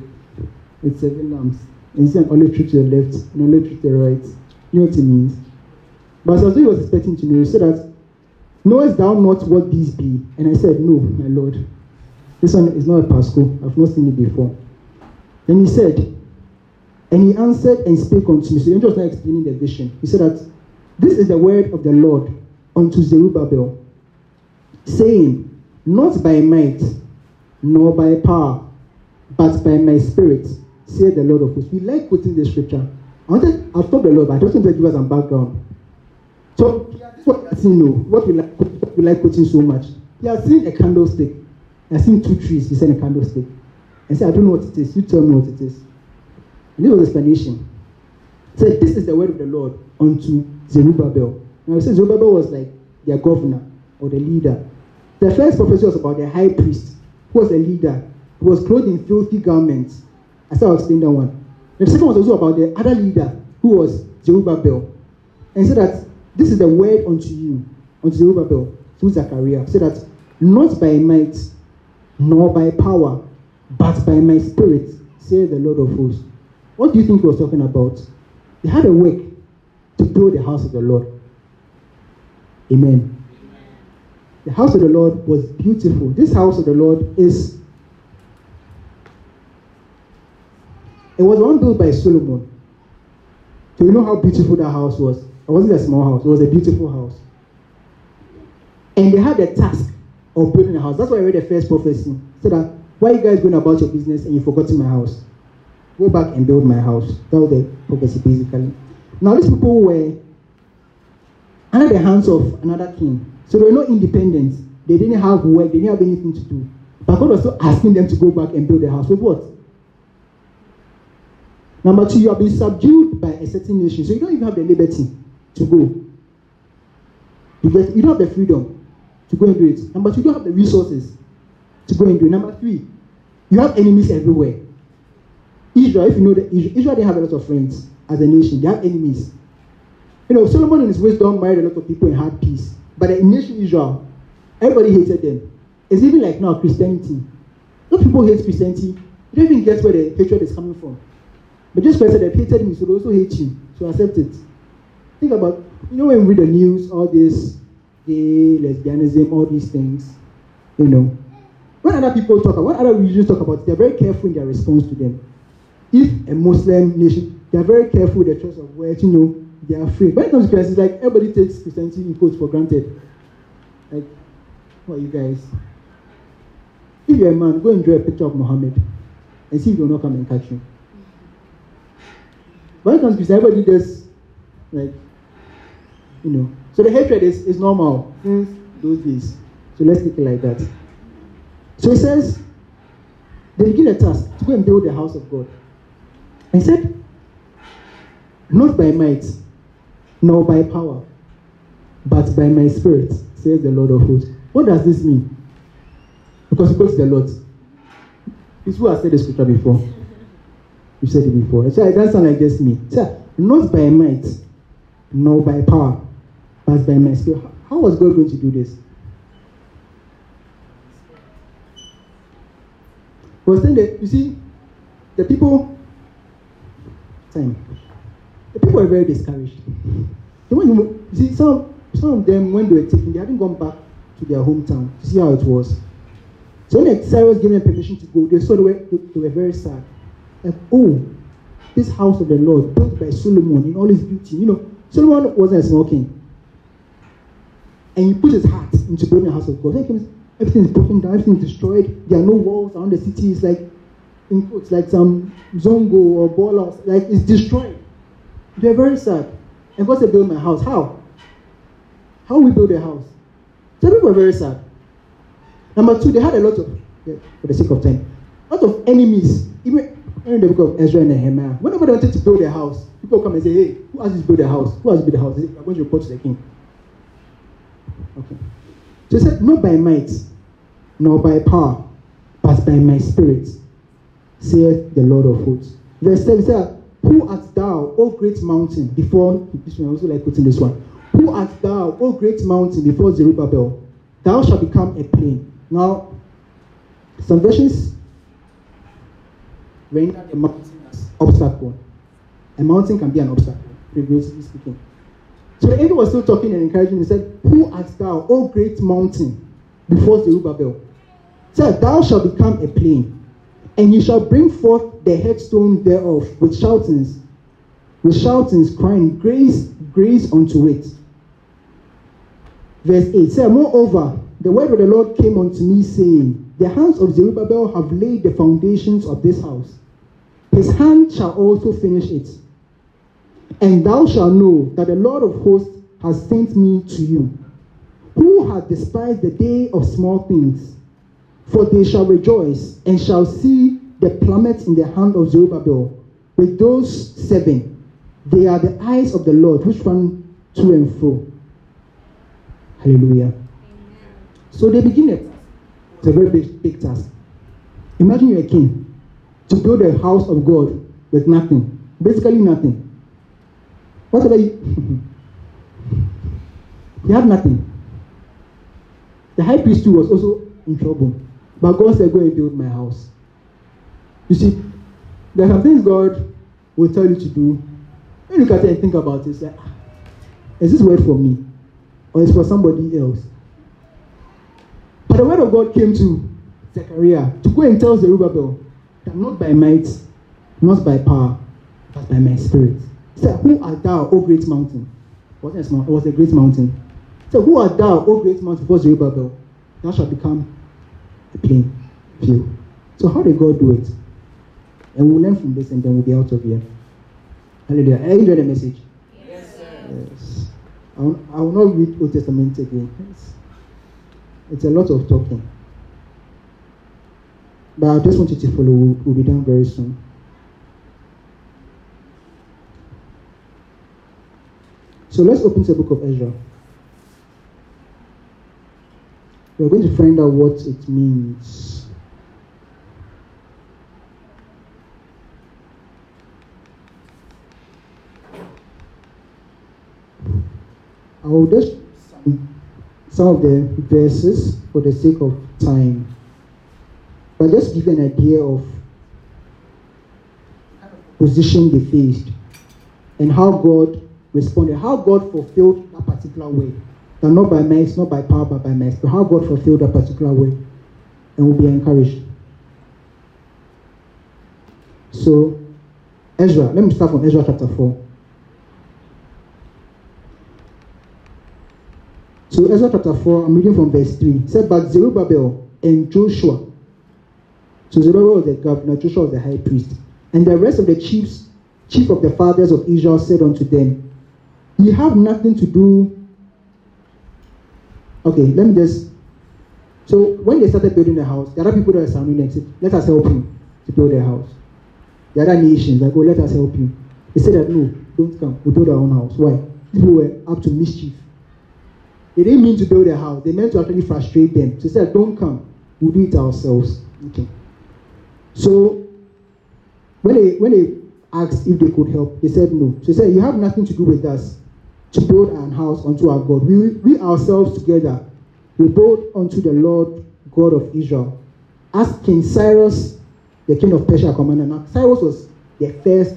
with seven lamps, and an olive tree to the left and an olive tree to the right, you know what it means? But as he was expecting to know, he said that, Knowest thou not what these be? And I said, No, my Lord. This one is not a Pasco. I've not seen it before. Then he said, and he answered and spake unto me. So the angel was not explaining the vision. He said that this is the word of the Lord unto Zerubbabel, saying, Not by might, nor by power, but by my spirit, said the Lord of hosts. We like quoting the scripture. I wanted, I've told the Lord, but I just want to give us some background. So, what we are seeing now. What we like, what we like quoting so much. He has seen a candlestick. He has seen two trees. He said a candlestick. And said, I don't know what it is. You tell me what it is. And this was explanation. He said, This is the word of the Lord unto Zerubbabel. Now, he said Zerubbabel was like their governor or the leader. The first prophecy was about the high priest, who was the leader, who was clothed in filthy garments. I said I'll explain that one. The second one was also about the other leader, who was Zerubbabel. And he said that this is the word unto you, unto Zerubbabel, through Zechariah. Said that not by might, nor by power, but by my spirit, says the Lord of hosts. What do you think he was talking about? They had a work to build the house of the Lord. Amen. The house of the Lord was beautiful. This house of the Lord is. It was one built by Solomon. So you know how beautiful that house was. It wasn't a small house, it was a beautiful house. And they had the task of building a house. That's why I read the first prophecy. So that why you guys going about your business and you forgotten my house? Go back and build my house. That was the prophecy basically. Now these people were under the hands of another king. So they were not independent. They didn't have work, they didn't have anything to do. But God was still asking them to go back and build the house. With what? Number two, you have been subdued by a certain nation. So you don't even have the liberty to go. You, get, don't have the freedom to go and do it. Number two, you don't have the resources to go and do it. Number three, you have enemies everywhere. Israel, if you know that Israel, they have a lot of friends as a nation. They have enemies. You know, Solomon in his wisdom married a lot of people and had peace. But the nation Israel, everybody hated them. It's even like now Christianity. Those people hate Christianity. You don't even get where the hatred is coming from. But just because they hated me, should also hate you. So accept it. Think about, you know, when we read the news, all this gay, lesbianism, all these things, you know. When other people talk, about, when other religions talk about they're very careful in their response to them. If a Muslim nation, they're very careful with the choice of words, you know, they are afraid. When it comes to Christianity, like everybody takes Christianity in quotes for granted. Like, what you guys? If you're a man, go and draw a picture of Muhammad and see if he'll not come and catch you. When it comes to Christianity, everybody does, like, you know. So the hatred is, is normal since those days. So let's take it like that. So he says, they begin a task to go and build the house of God. I said, Not by might, nor by power, but by my spirit, says the Lord of hosts. What does this mean? Because goes to the Lord. It's who has said the scripture before. You said it before. So doesn't sound like just me. So, not by might, nor by power, but by my spirit. How was God going to do this? Was saying that, you see, the people, time, the people were very discouraged. The one you, see, some, some of them, when they were taken, they hadn't gone back to their hometown to see how it was. So when Sarah was given permission to go, they saw they were, they were very sad. Oh, this house of the Lord, built by Solomon in all his beauty. You know, Solomon wasn't a small king. And he put his heart into building the house of God. Everything is broken down, everything is destroyed. There are no walls around the city. It's like, it's like some zongo or ballers. Like, it's destroyed. They're very sad. And God said, build my house. How? How we build a house? So people were very sad. Number two, they had a lot of, yeah, for the sake of time, a lot of enemies. Even in the book of Ezra and Nehemiah, whenever they wanted to build a house, people come and say, hey, who has to build a house? Who has to build a house? They are going to report to the king. Okay. So he said, Not by might, nor by power, but by my spirit, saith the Lord of hosts. Verse 7 says, Who art thou, O great mountain, before this one, I also like putting this one. Who art thou, O great mountain, before Zerubbabel? Thou shalt become a plain. Now, some versions the mountain as obstacle. A mountain can be an obstacle, figuratively speaking. So the angel was still talking and encouraging. He said, Who art thou, O great mountain, before Zerubbabel? Said, Thou shalt become a plain, and you shall bring forth the headstone thereof with shoutings, with shoutings, crying, Grace, grace unto it. Verse 8 said, Moreover, the word of the Lord came unto me, saying, The hands of Zerubbabel have laid the foundations of this house. His hand shall also finish it. And thou shalt know that the Lord of hosts has sent me to you. Who hath despised the day of small things? For they shall rejoice and shall see the plummet in the hand of Zerubbabel with those seven. They are the eyes of the Lord which run to and fro. Hallelujah. Amen. So they begin it. It's a very big, big task. Imagine you're a king to build a house of God with nothing, basically nothing. What about you? he had nothing. The high priest too was also in trouble. But God said, Go and build my house. You see, there are some things God will tell you to do. You look at it and think about it, it's ah, is this word for me? Or is for somebody else? But the word of God came to Zechariah to go and tell Zerubbabel that not by might, not by power, but by my spirit. He said, Who art thou, O great mountain? It wasn't a it was a great mountain. He said, Who art thou, O great mountain, before Zerubbabel? Thou shalt become a plain field. So how did God do it? And we'll learn from this and then we'll be out of here. Hallelujah. I enjoy the message. Yes, sir. Yes. I will, I will not read Old Testament again. It's, it's a lot of talking. But I just want you to follow. We'll, we'll be done very soon. So let's open the book of Ezra. We're going to find out what it means. I will just some of the verses for the sake of time. But just give an idea of position they faced and how God responded, how God fulfilled that particular way. That not by might, not by power, but by might. But how God fulfilled that particular way. And we'll be encouraged. So, Ezra, let me start from Ezra chapter 4. So, Ezra chapter 4, I'm reading from verse 3. It said, But Zerubbabel and Joshua, so Zerubbabel was the governor, Joshua was the high priest, and the rest of the chiefs, chief of the fathers of Israel said unto them, you have nothing to do. Okay, let me just. So when they started building the house, there are people that are surrounding them said, Let us help you to build a house. the other nations, like, oh, let us help you. They said that, no, don't come. We'll build our own house. Why? People were up to mischief. They didn't mean to build a house. They meant to actually frustrate them. So they said, don't come. We'll do it ourselves. Okay. So when they when they asked if they could help, they said no. So they said, You have nothing to do with us to build an house unto our God. We, we ourselves together we build unto the Lord God of Israel. As King Cyrus, the king of Persia, commanded. Now, Cyrus was the first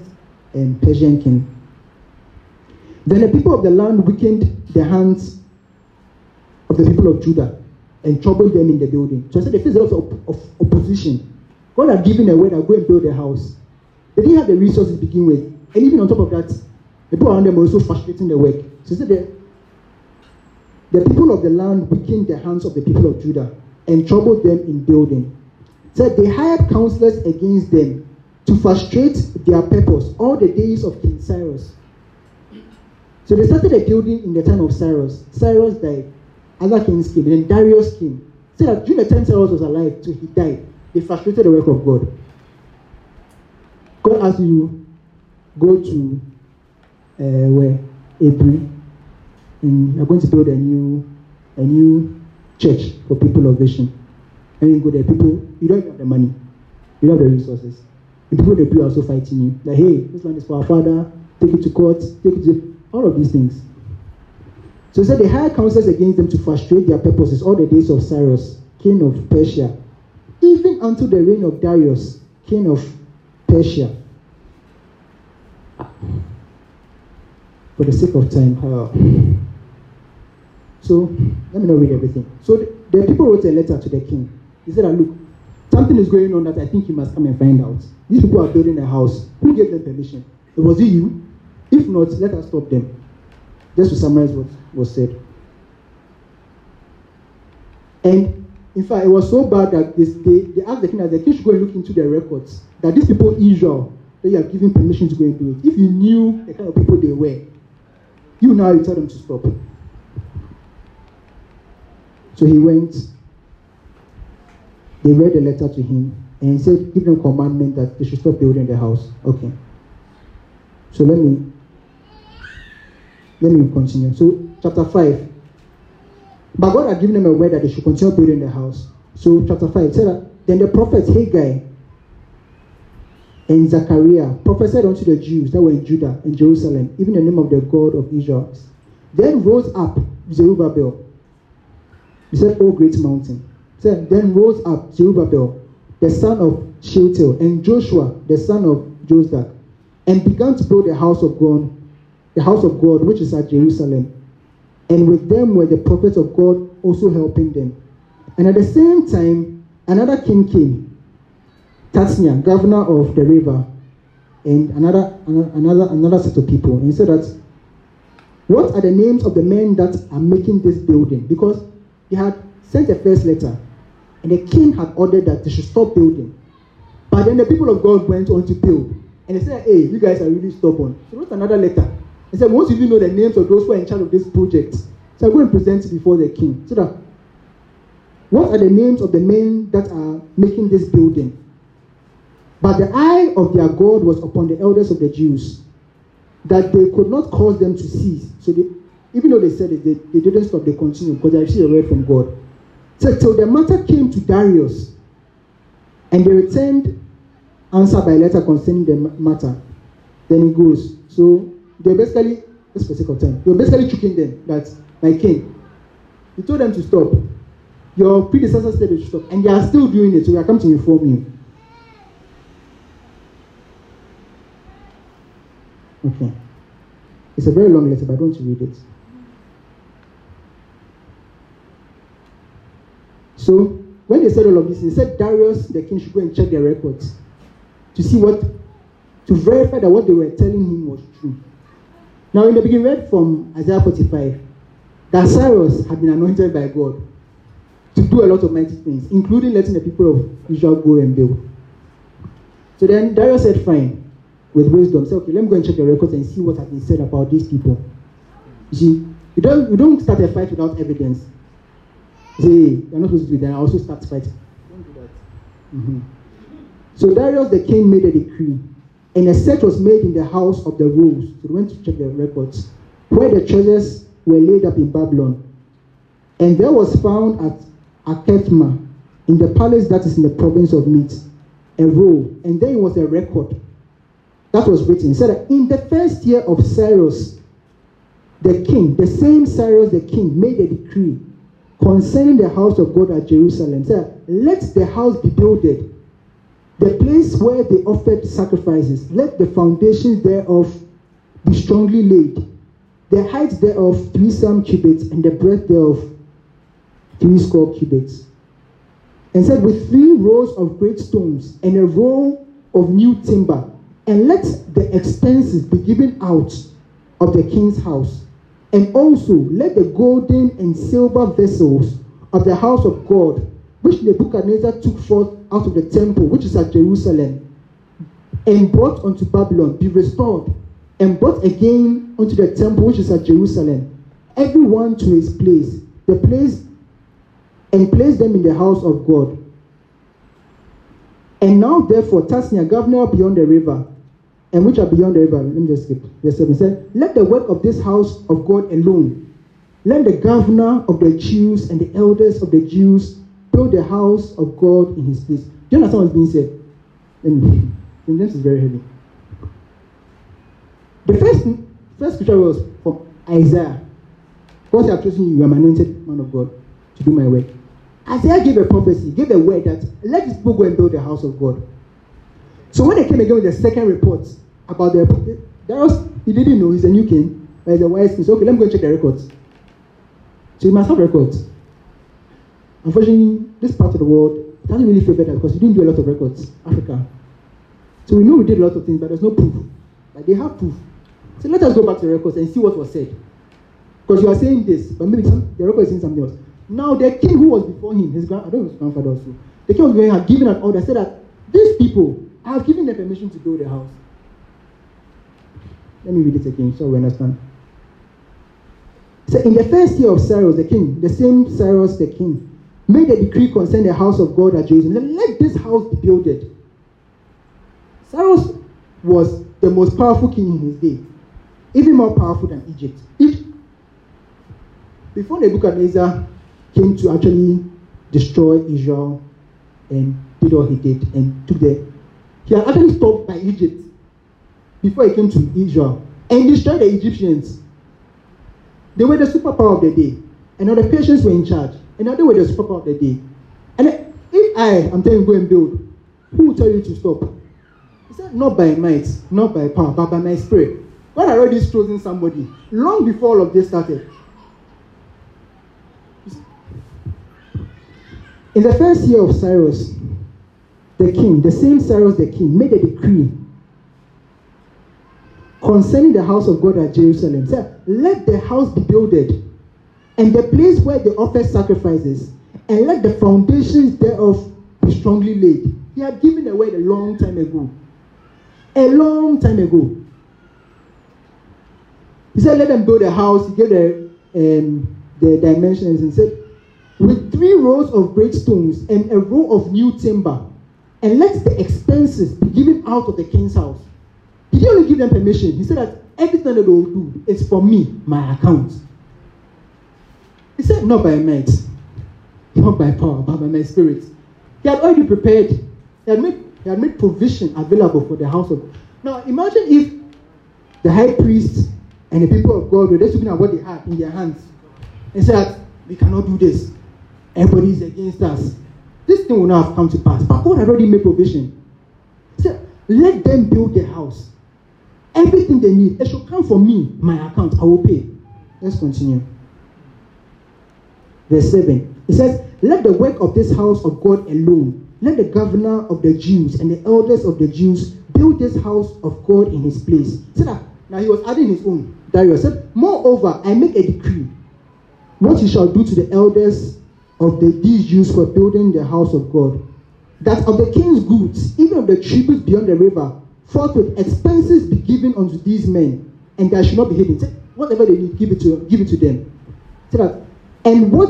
um, Persian king. Then the people of the land weakened the hands of the people of Judah and troubled them in the building. So I said a lot of, of opposition. God had given a word that go and build a house. They didn't have the resources to begin with. And even on top of that, the people around them were also frustrating the work. So said the, the people of the land weakened the hands of the people of Judah and troubled them in building. Said they hired counselors against them to frustrate their purpose all the days of King Cyrus. So they started a building in the time of Cyrus. Cyrus died. Other kings came. And then Darius came. Said that during the time Cyrus was alive, so he died. They frustrated the work of God. God asked you go to uh, where April, and you're going to build a new a new church for people of vision. And you go there, people you don't have the money, you don't have the resources. And people they are also fighting you. Like, hey, this land is for our father, take it to court, take it to all of these things. So he said they hired counsels against them to frustrate their purposes all the days of Cyrus, king of Persia, even until the reign of Darius, king of Persia. For the sake of time, uh, so let me not read everything. So the, the people wrote a letter to the king. He said, Look, something is going on that I think you must come and find out. These people are building a house. Who gave them permission? It was it you? If not, let us stop them. Just to summarize what was said. And in fact, it was so bad that they, they, they asked the king that the king should go and look into their records. That these people, Israel, you are giving permission to go and do it. If you knew the kind of people they were, you now you tell them to stop. So he went, they read the letter to him, and he said, give them commandment that they should stop building the house. Okay. So let me let me continue. So chapter 5. But God had given them a word that they should continue building the house. So chapter 5 said that then the prophets Haggai and Zechariah prophesied unto the Jews that were in Judah and Jerusalem, even the name of the God of Israel. Then rose up Zerubbabel. He said, O great mountain. Said, Then rose up Zerubbabel, the son of Shealtiel, and Joshua, the son of Josadak, and began to build the house of God, the house of God, which is at Jerusalem. And with them were the prophets of God also helping them. And at the same time, another king came, Tasnia, governor of the river, and another another another set of people. And he said that what are the names of the men that are making this building? Because they had sent a first letter, and the king had ordered that they should stop building. But then the people of God went on to build. And they said, Hey, you guys are really stubborn. So wrote another letter. He said, Once you know the names of those who are in charge of this project, so I go and present it before the king. So that what are the names of the men that are making this building? But the eye of their God was upon the elders of the Jews, that they could not cause them to cease. So they, even though they said it, they, they didn't stop, they continued because they received a word from God. So till the matter came to Darius, and they returned answer by letter concerning the matter. Then he goes. So they basically, just for sake of time, they were basically tricking them that my king, he told them to stop. Your predecessors said they should stop, and they are still doing it. So we are come to inform you. Okay. It's a very long letter, but I don't read it. So when they said all of this, they said Darius the king should go and check their records to see what to verify that what they were telling him was true. Now in the beginning, read from Isaiah 45 that Cyrus had been anointed by God to do a lot of mighty things, including letting the people of Israel go and build. So then Darius said, Fine, with wisdom. Say, okay, let me go and check the records and see what has been said about these people. You see, you don't you don't start a fight without evidence. say, hey, you're not supposed to do that. I also start fighting. Don't do that. Mm-hmm. So Darius the king made a decree and a search was made in the house of the rules. They went to check the records where the treasures were laid up in Babylon. And there was found at Akhmah, in the palace that is in the province of Medes, a roll, and there was a record that was written. It said that in the first year of Cyrus, the king, the same Cyrus the king, made a decree concerning the house of God at Jerusalem. Said, let the house be builded the place where they offered sacrifices, let the foundations thereof be strongly laid. The height thereof three some cubits, and the breadth thereof three score cubits. And said, with three rows of great stones and a row of new timber, and let the expenses be given out of the king's house. And also let the golden and silver vessels of the house of God which Nebuchadnezzar took forth out of the temple, which is at Jerusalem, and brought unto Babylon, be restored, and brought again unto the temple, which is at Jerusalem, every one to his place, the place, and place them in the house of God. And now, therefore, Tasnia, governor beyond the river, and which are beyond the river, let me just skip verse 7 said, Let the work of this house of God alone, let the governor of the Jews and the elders of the Jews build the house of God in his place. Do you understand what's being said? And, and this is very heavy. The first, first scripture was from Isaiah. God has chosen you, you are an anointed man of God to do my work. Isaiah gave a prophecy, gave a word that let this people go and build the house of God. So when they came again with the second report about the was he didn't know he's a new king, but he's a wise king. So okay, let me go and check the records. So he must have records. Unfortunately, this part of the world it doesn't really favor that because we didn't do a lot of records, Africa. So we know we did a lot of things, but there's no proof. Like they have proof. So let us go back to the records and see what was said. Because you are saying this, but maybe some, the record is saying something else. Now the king who was before him, his grand, I don't know his grandfather also, the king was going had given an order, said that these people, have given them permission to build a house. Let me read it again so we understand. So in the first year of Cyrus the king, the same Cyrus the king, made a decree concerning the house of God at Jerusalem. Let this house be builded. Cyrus was the most powerful king in his day, even more powerful than Egypt. If before Nebuchadnezzar came to actually destroy Israel and did what he did and took the he had actually stopped by Egypt before he came to Israel and destroyed the Egyptians. They were the superpower of the day, and the Persians were in charge. And now they were the superpower of the day. And if I am telling you go and build, who will tell you to stop? He said, not by might, not by power, but by my spirit. God already chosen somebody long before all of this started. In the first year of Cyrus, the king, the same Cyrus the king, made a decree concerning the house of God at Jerusalem. He Said, let the house be builded and the place where they offer sacrifices, and let the foundations thereof be strongly laid. He had given a word a long time ago. A long time ago. He said, Let them build a house. He gave the, um, the dimensions and said, With three rows of great stones and a row of new timber, and let the expenses be given out of the king's house. He didn't only give them permission. He said that everything that they will do is for me, my account. He said, Not by might, not by power, but by my spirit. He had already prepared, he had made, he had made provision available for the house of Now imagine if the high priest and the people of God were just looking at what they had in their hands and said, We cannot do this. Everybody is against us. This thing will not have come to pass. But God had already made provision. He said, Let them build their house. Everything they need, it should come from me, my account. I will pay. Let's continue verse 7. It says, Let the work of this house of God alone, let the governor of the Jews and the elders of the Jews build this house of God in his place. See that, now he was adding his own. Darius said, Moreover, I make a decree what he shall do to the elders of the, these Jews for building the house of God. That of the king's goods, even of the tributes beyond the river, forthwith expenses be given unto these men, and there should not be hidden. whatever they need, give it to give it to them. So that and what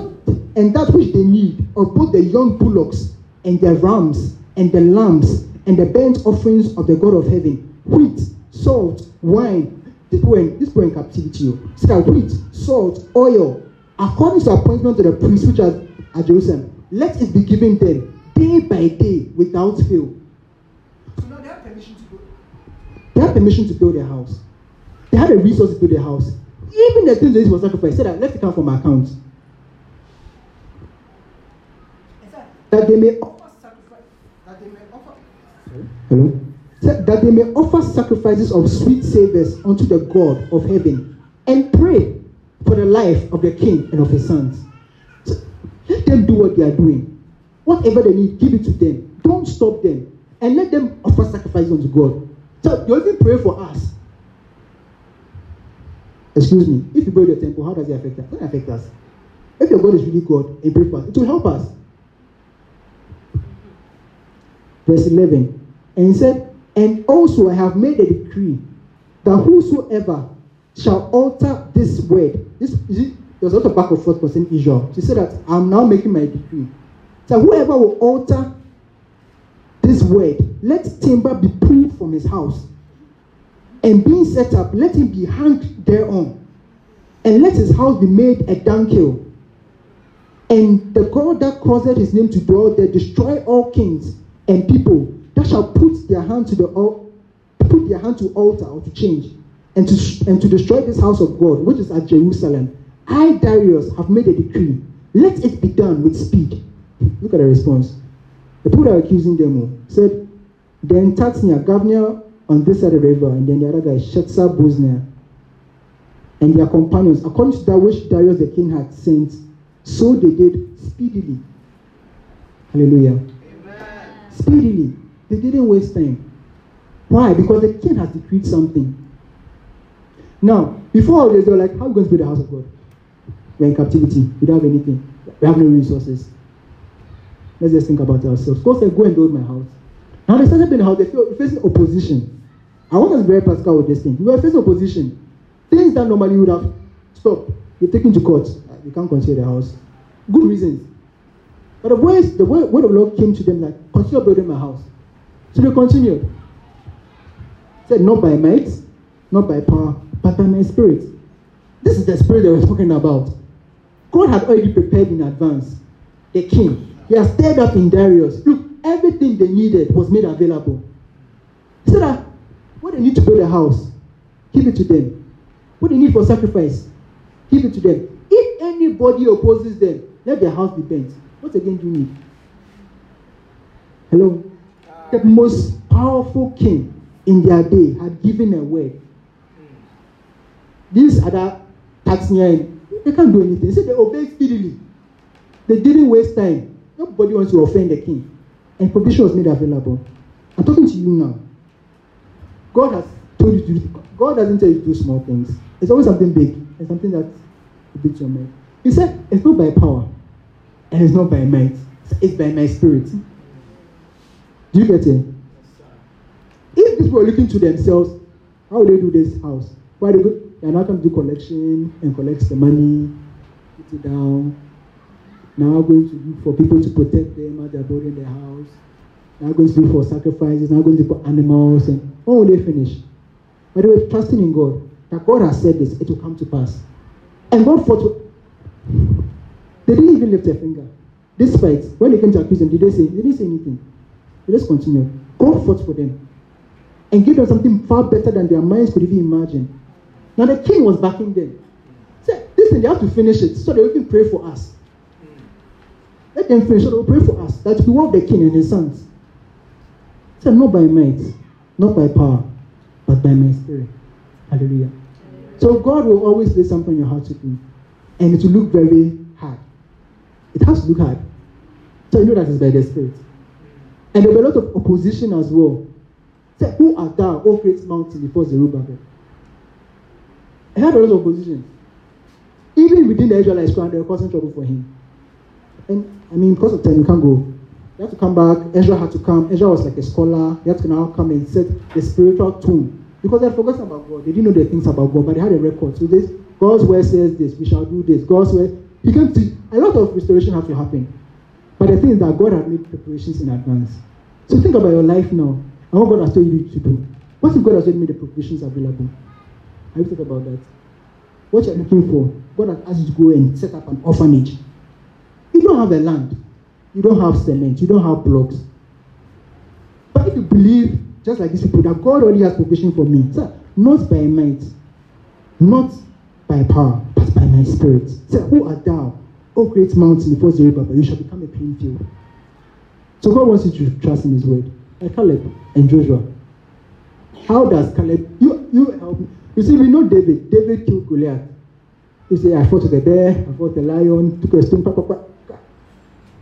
and that which they need of both the young bullocks and the rams and the lambs and the burnt offerings of the God of heaven, wheat, salt, wine. This were in, this were in captivity. oh. He wheat, salt, oil, according to appointment to the priests which are at Jerusalem, let it be given them day by day without fail. So now they have permission to build. They have permission to build their house. They had a resource to build their house. Even the things they used for sacrifice said that let it come from my account. That they may offer. That they may offer. Hello. That they may offer sacrifices of sweet savors unto the God of heaven and pray for the life of the king and of his sons. So let them do what they are doing. Whatever they need, give it to them. Don't stop them. And let them offer sacrifices unto God. So you even pray for us. Excuse me. If you build your temple, how does it affect us? It doesn't affect us. If your God is really God and pray for us, it will help us. Verse 11. And he said, And also I have made a decree that whosoever shall alter this word, this is it, there was also back and forth concerning Israel. She said that I'm now making my decree. So whoever will alter this word, let timber be pulled from his house, and being set up, let him be hanged thereon, and let his house be made a dunghill. And the God that caused his name to dwell there destroy all kings and people that shall put their hand to the put their hand to altar or to change, and to and to destroy this house of God which is at Jerusalem. I Darius have made a decree. Let it be done with speed. Look at the response. The people that accusing them said, then Tatnai, governor on this side of the river, and then the other guy, Shetharboznai, and their companions, according to that which Darius the king had sent, so they did speedily. Hallelujah. Speedily. They didn't waste time. Why? Because the king has decreed something. Now, before all this, they were like, how are we going to build the house of God? We're in captivity. We don't have anything. We have no resources. Let's just think about ourselves. God said, go and build my house. Now they started building the house. They feel facing opposition. I want us to be very practical with this thing. We were facing opposition. Things that normally would have stopped. You're taken to court. You can't consider the house. Good reasons. But the voice, the word, word of the Lord came to them like, continue building my house. So they continued. Said, not by might, not by power, but by my spirit. This is the spirit they were talking about. God had already prepared in advance the king. He has stirred up in Darius. Look, everything they needed was made available. Said that what they need to build a house, give it to them. What they need for sacrifice, give it to them. If anybody opposes them, let their house be burnt. What again do you need? Hello? The most powerful king in their day had given a word. These other Taxnian, they can't do anything. They they obeyed speedily. They didn't waste time. Nobody wants to offend the king. And provision was made available. I'm talking to you now. God has told you to do, God doesn't tell you to do small things. It's always something big and something that beats your mind. He said, it's not by power and it's not by might. It's by my spirit. Do you get it? If these were looking to themselves, how would they do this house? Why they go? They are not going to do collection and collect the money, put it down. Now going to look for people to protect them as they're building their house. Now going to look for sacrifices. Now going to put animals and when will they finish? But they were trusting in God that God has said this, it will come to pass. And God fought. They didn't even lift a finger. Despite when they came to accuse them, did they say? They didn't say anything. Just continue. God fought for them and gave them something far better than their minds could even imagine. Now the king was backing them. Said, listen, they have to finish it so they will even pray for us. Let them finish so they will pray for us that we want the king and his sons. Said, not by might, not by power, but by my spirit. Hallelujah. So God will always lay something in your heart to do. And it will look very. It has to look hard. So you know that it's by the spirit. And there be a lot of opposition as well. Say, who art thou, O great mountain, before Zerubbabel? I had a lot of opposition. Even within the Israelites, they were causing trouble for him. And I mean, because of time, you can't go. You have to come back. Ezra had to come. Ezra was like a scholar. He had to now come and set the spiritual tone. Because they had forgotten about God. They didn't know the things about God, but they had a record. So this, God's word says this, we shall do this. God's word. He came to, a lot of restoration had to happen. But the thing is that God had made preparations in advance. So think about your life now and what God has told you to do. What if God has already made the provisions available? Have you thought about that? What you're looking for, God has asked you to go and set up an orphanage. You don't have a land, you don't have cement, you don't have blocks. But if you believe, just like these people, that God already has provision for me, sir, not by might, not by power, my spirit. Say, Who art thou, O great mountain before Zerubbabel? You shall become a plain field. So God wants you to trust in His word. Like Caleb and Joshua. How does Caleb? You you help me. You see, we know David. David killed Goliath. You say, I fought the bear, I fought the lion, took a stone, pa, pa, pa,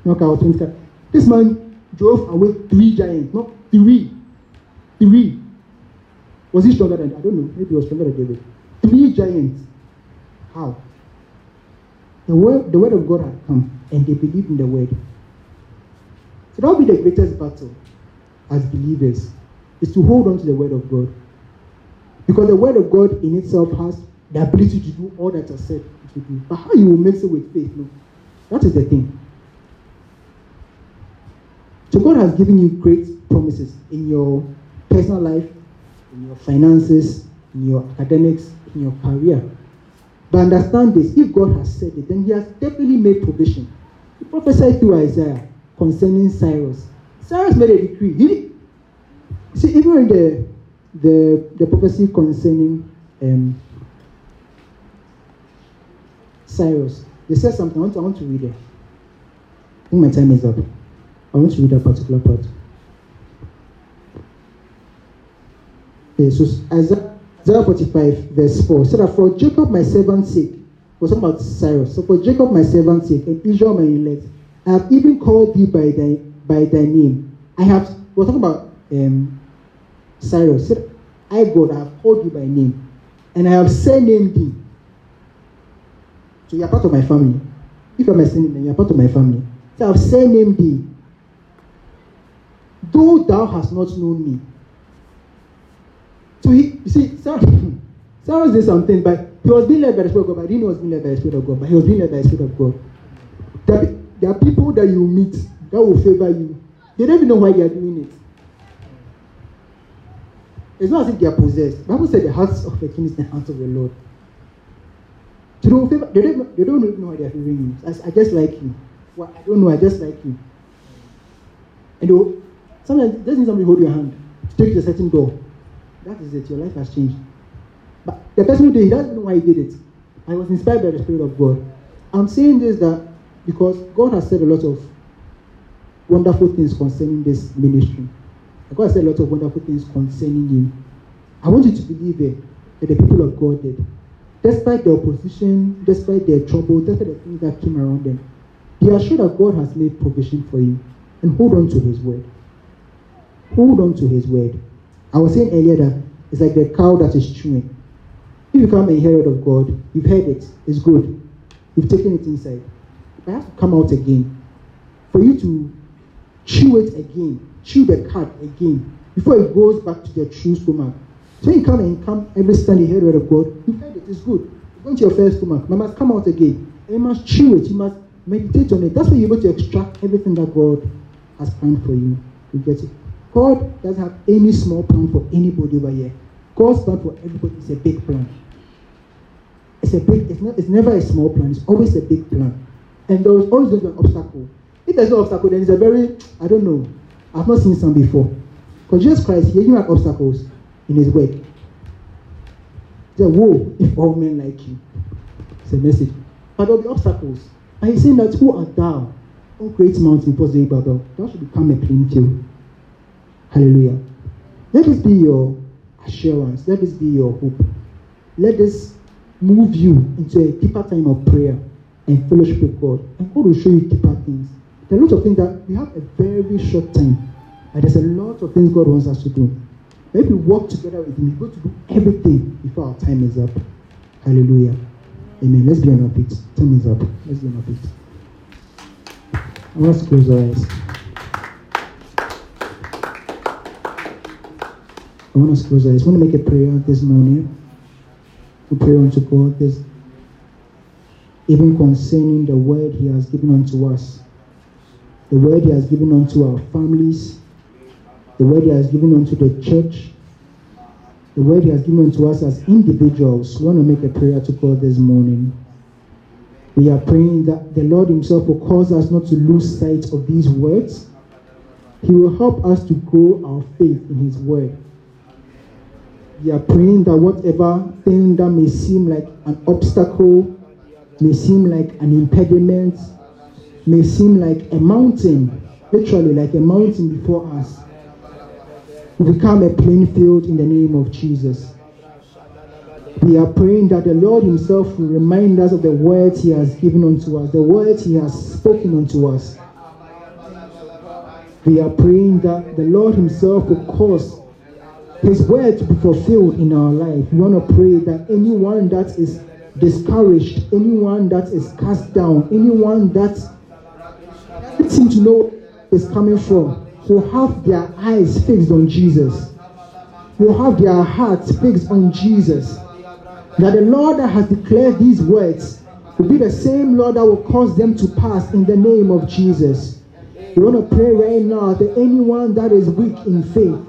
knock out This man drove away three giants, not three. Three. Was he stronger than I don't know, maybe he was stronger than David. Three giants. How? The word, the word of God had come, and they believed in the word. So that will be the greatest battle as believers, is to hold on to the word of God. Because the word of God in itself has the ability to do all that I said it do. But how you will mix it with faith, no. That is the thing. So God has given you great promises in your personal life, in your finances, in your academics, in your career. But understand this if God has said it, then He has definitely made provision. He prophesied through Isaiah concerning Cyrus. Cyrus made a decree. He, see, even in the, the, the prophecy concerning um, Cyrus, they said something. I want to, I want to read it. I think my time is up. I want to read that particular part. Okay, so Isaiah Isaiah 45, verse 4. So that for Jacob my servant's sake, was about Cyrus. So for Jacob my servant's sake, and Israel my elect, I have even called thee by thy by thy name. I have we're talking about um, Cyrus. So I God I have called you by name, and I have surnamed thee. So you are part of my family. If I'm a surname, you are part of my family. So I have surnamed thee. Though thou hast not known me, so he, you see, Sarah, Sarah did something, but he was being led by the Spirit of God, but he was being led by the Spirit of God, but he was being led by the Spirit of God. There, there are people that you meet that will favor you. They don't even know why they are doing it. It's not as if they are possessed. Bible said the hearts of the king is the hands of the Lord. So they, favor, they, don't, they don't even know why they are favoring you. I, I just like you. Well, I don't know, I just like you. And they sometimes just need somebody hold your hand to take you to a certain door. That is it. Your life has changed. But the person who did it, doesn't know why he did it. I was inspired by the Spirit of God. I'm saying this that because God has said a lot of wonderful things concerning this ministry. God said a lot of wonderful things concerning you. I want you to believe it that the people of God did. Despite the opposition, despite their trouble, despite the things that came around them, be assured that God has made provision for you. And hold on to his word. Hold on to his word. I was saying earlier that it's like the cow that is chewing. If you come and hear it of God, you've heard it, it's good. You've taken it inside. But it has to come out again. For you to chew it again, chew the cud again, before it goes back to the true stomach. So you come and come every you hear the word of God, you've heard it, it's good. Go into your first stomach, it must come out again. You must chew it, you must meditate on it. That's why you're able to extract everything that God has planned for you. You get it? God doesn't have any small plan for anybody over here. God's plan for everybody is a big plan. It's a big, it's not it's never a small plan, it's always a big plan. And there is always an obstacle. If there's no obstacle, then it's a very, I don't know, I've not seen some before. Because Jesus Christ, he didn't have obstacles in his work. He said, Whoa, if all men like you. It's a message. But there'll be obstacles. And he's saying that who art thou? O great mountain Zerubbabel, thou should become a plain field. Hallelujah. Let this be your assurance. Let this be your hope. Let this move you into a deeper time of prayer and fellowship with God. And God will show you deeper things. There are lots of things that we have a very short time. And there's a lot of things God wants us to do. Maybe work together with Him, we're going to do everything before our time is up. Hallelujah. Amen. Let's be on our feet. Time is up. Let's be on our feet. Let's close our eyes. I want to close. I just want to make a prayer this morning. We pray unto God this, even concerning the word He has given unto us, the word He has given unto our families, the word He has given unto the church, the word He has given to us as individuals, we want to make a prayer to God this morning. We are praying that the Lord Himself will cause us not to lose sight of these words. He will help us to grow our faith in His word. We are praying that whatever thing that may seem like an obstacle, may seem like an impediment, may seem like a mountain, literally like a mountain before us, will become a plain field in the name of Jesus. We are praying that the Lord Himself will remind us of the words He has given unto us, the words He has spoken unto us. We are praying that the Lord Himself will cause His word to be fulfilled in our life. We want to pray that anyone that is discouraged, anyone that is cast down, anyone that doesn't seem to know is coming from, will have their eyes fixed on Jesus, will have their hearts fixed on Jesus. That the Lord that has declared these words will be the same Lord that will cause them to pass in the name of Jesus. We want to pray right now that anyone that is weak in faith,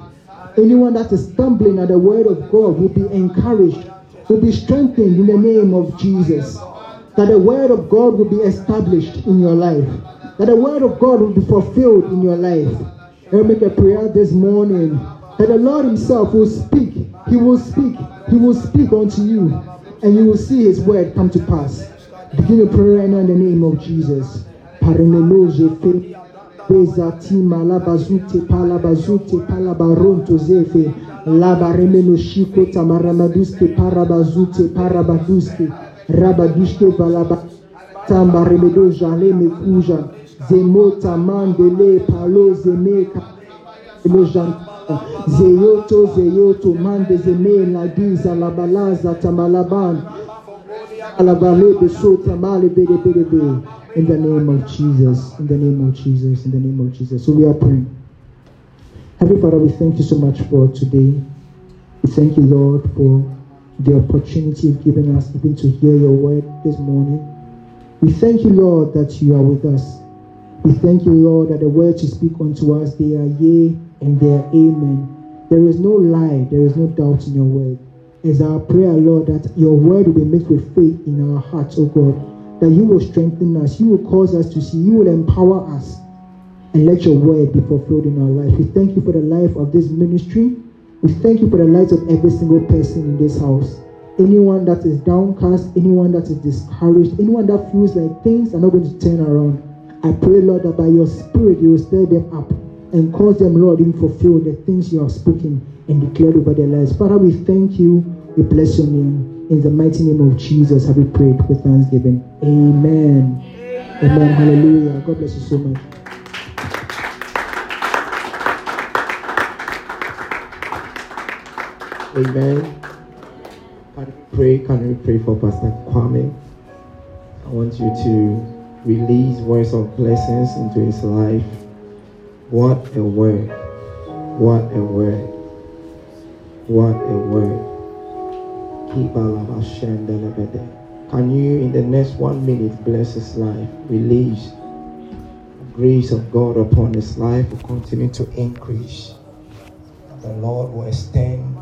anyone that is stumbling at the word of God will be encouraged, will be strengthened in the name of Jesus. That the word of God will be established in your life. That the word of God will be fulfilled in your life. Me make a prayer this morning that the Lord Himself will speak. He will speak. He will speak unto you, and you will see His word come to pass. Begin to prayer right now in the name of Jesus. Bezatima labazute palabazute palabaronto zefe labaremeno shiko tamaramaduske parabazute parabaduske rabaduske balaba tamba remedo jale mekuja zemota mandele palo zemeka zeyoto zeyoto mande zeme lagiza labalaza tamalaban alabale besota in the name of Jesus, in the name of Jesus, in the name of Jesus. So we are praying. Heavenly Father, we thank you so much for today. We thank you, Lord, for the opportunity you've given us even to hear your word this morning. We thank you, Lord, that you are with us. We thank you, Lord, that the words you speak unto us, they are yea and they are amen. There is no lie, there is no doubt in your word. It's our prayer, Lord, that your word will be mixed with faith in our hearts, oh God that you will strengthen us, you will cause us to see, you will empower us, and let your word be fulfilled in our life. We thank you for the life of this ministry. We thank you for the lives of every single person in this house. Anyone that is downcast, anyone that is discouraged, anyone that feels like things are not going to turn around. I pray, Lord, that by your spirit you will stir them up and cause them, Lord, to fulfill the things you have spoken and declared over their lives. Father, we thank you. We bless your name. In the mighty name of Jesus, have we prayed with thanksgiving. Amen. Amen. Amen. Hallelujah. God bless you so much. Amen. Can we pray? Can we pray for Pastor Kwame? I want you to release words of blessings into his life. What a word. What a word. What a word. Can you, in the next one minute, bless his life? Release the grace of God upon his life will continue to increase. The Lord will extend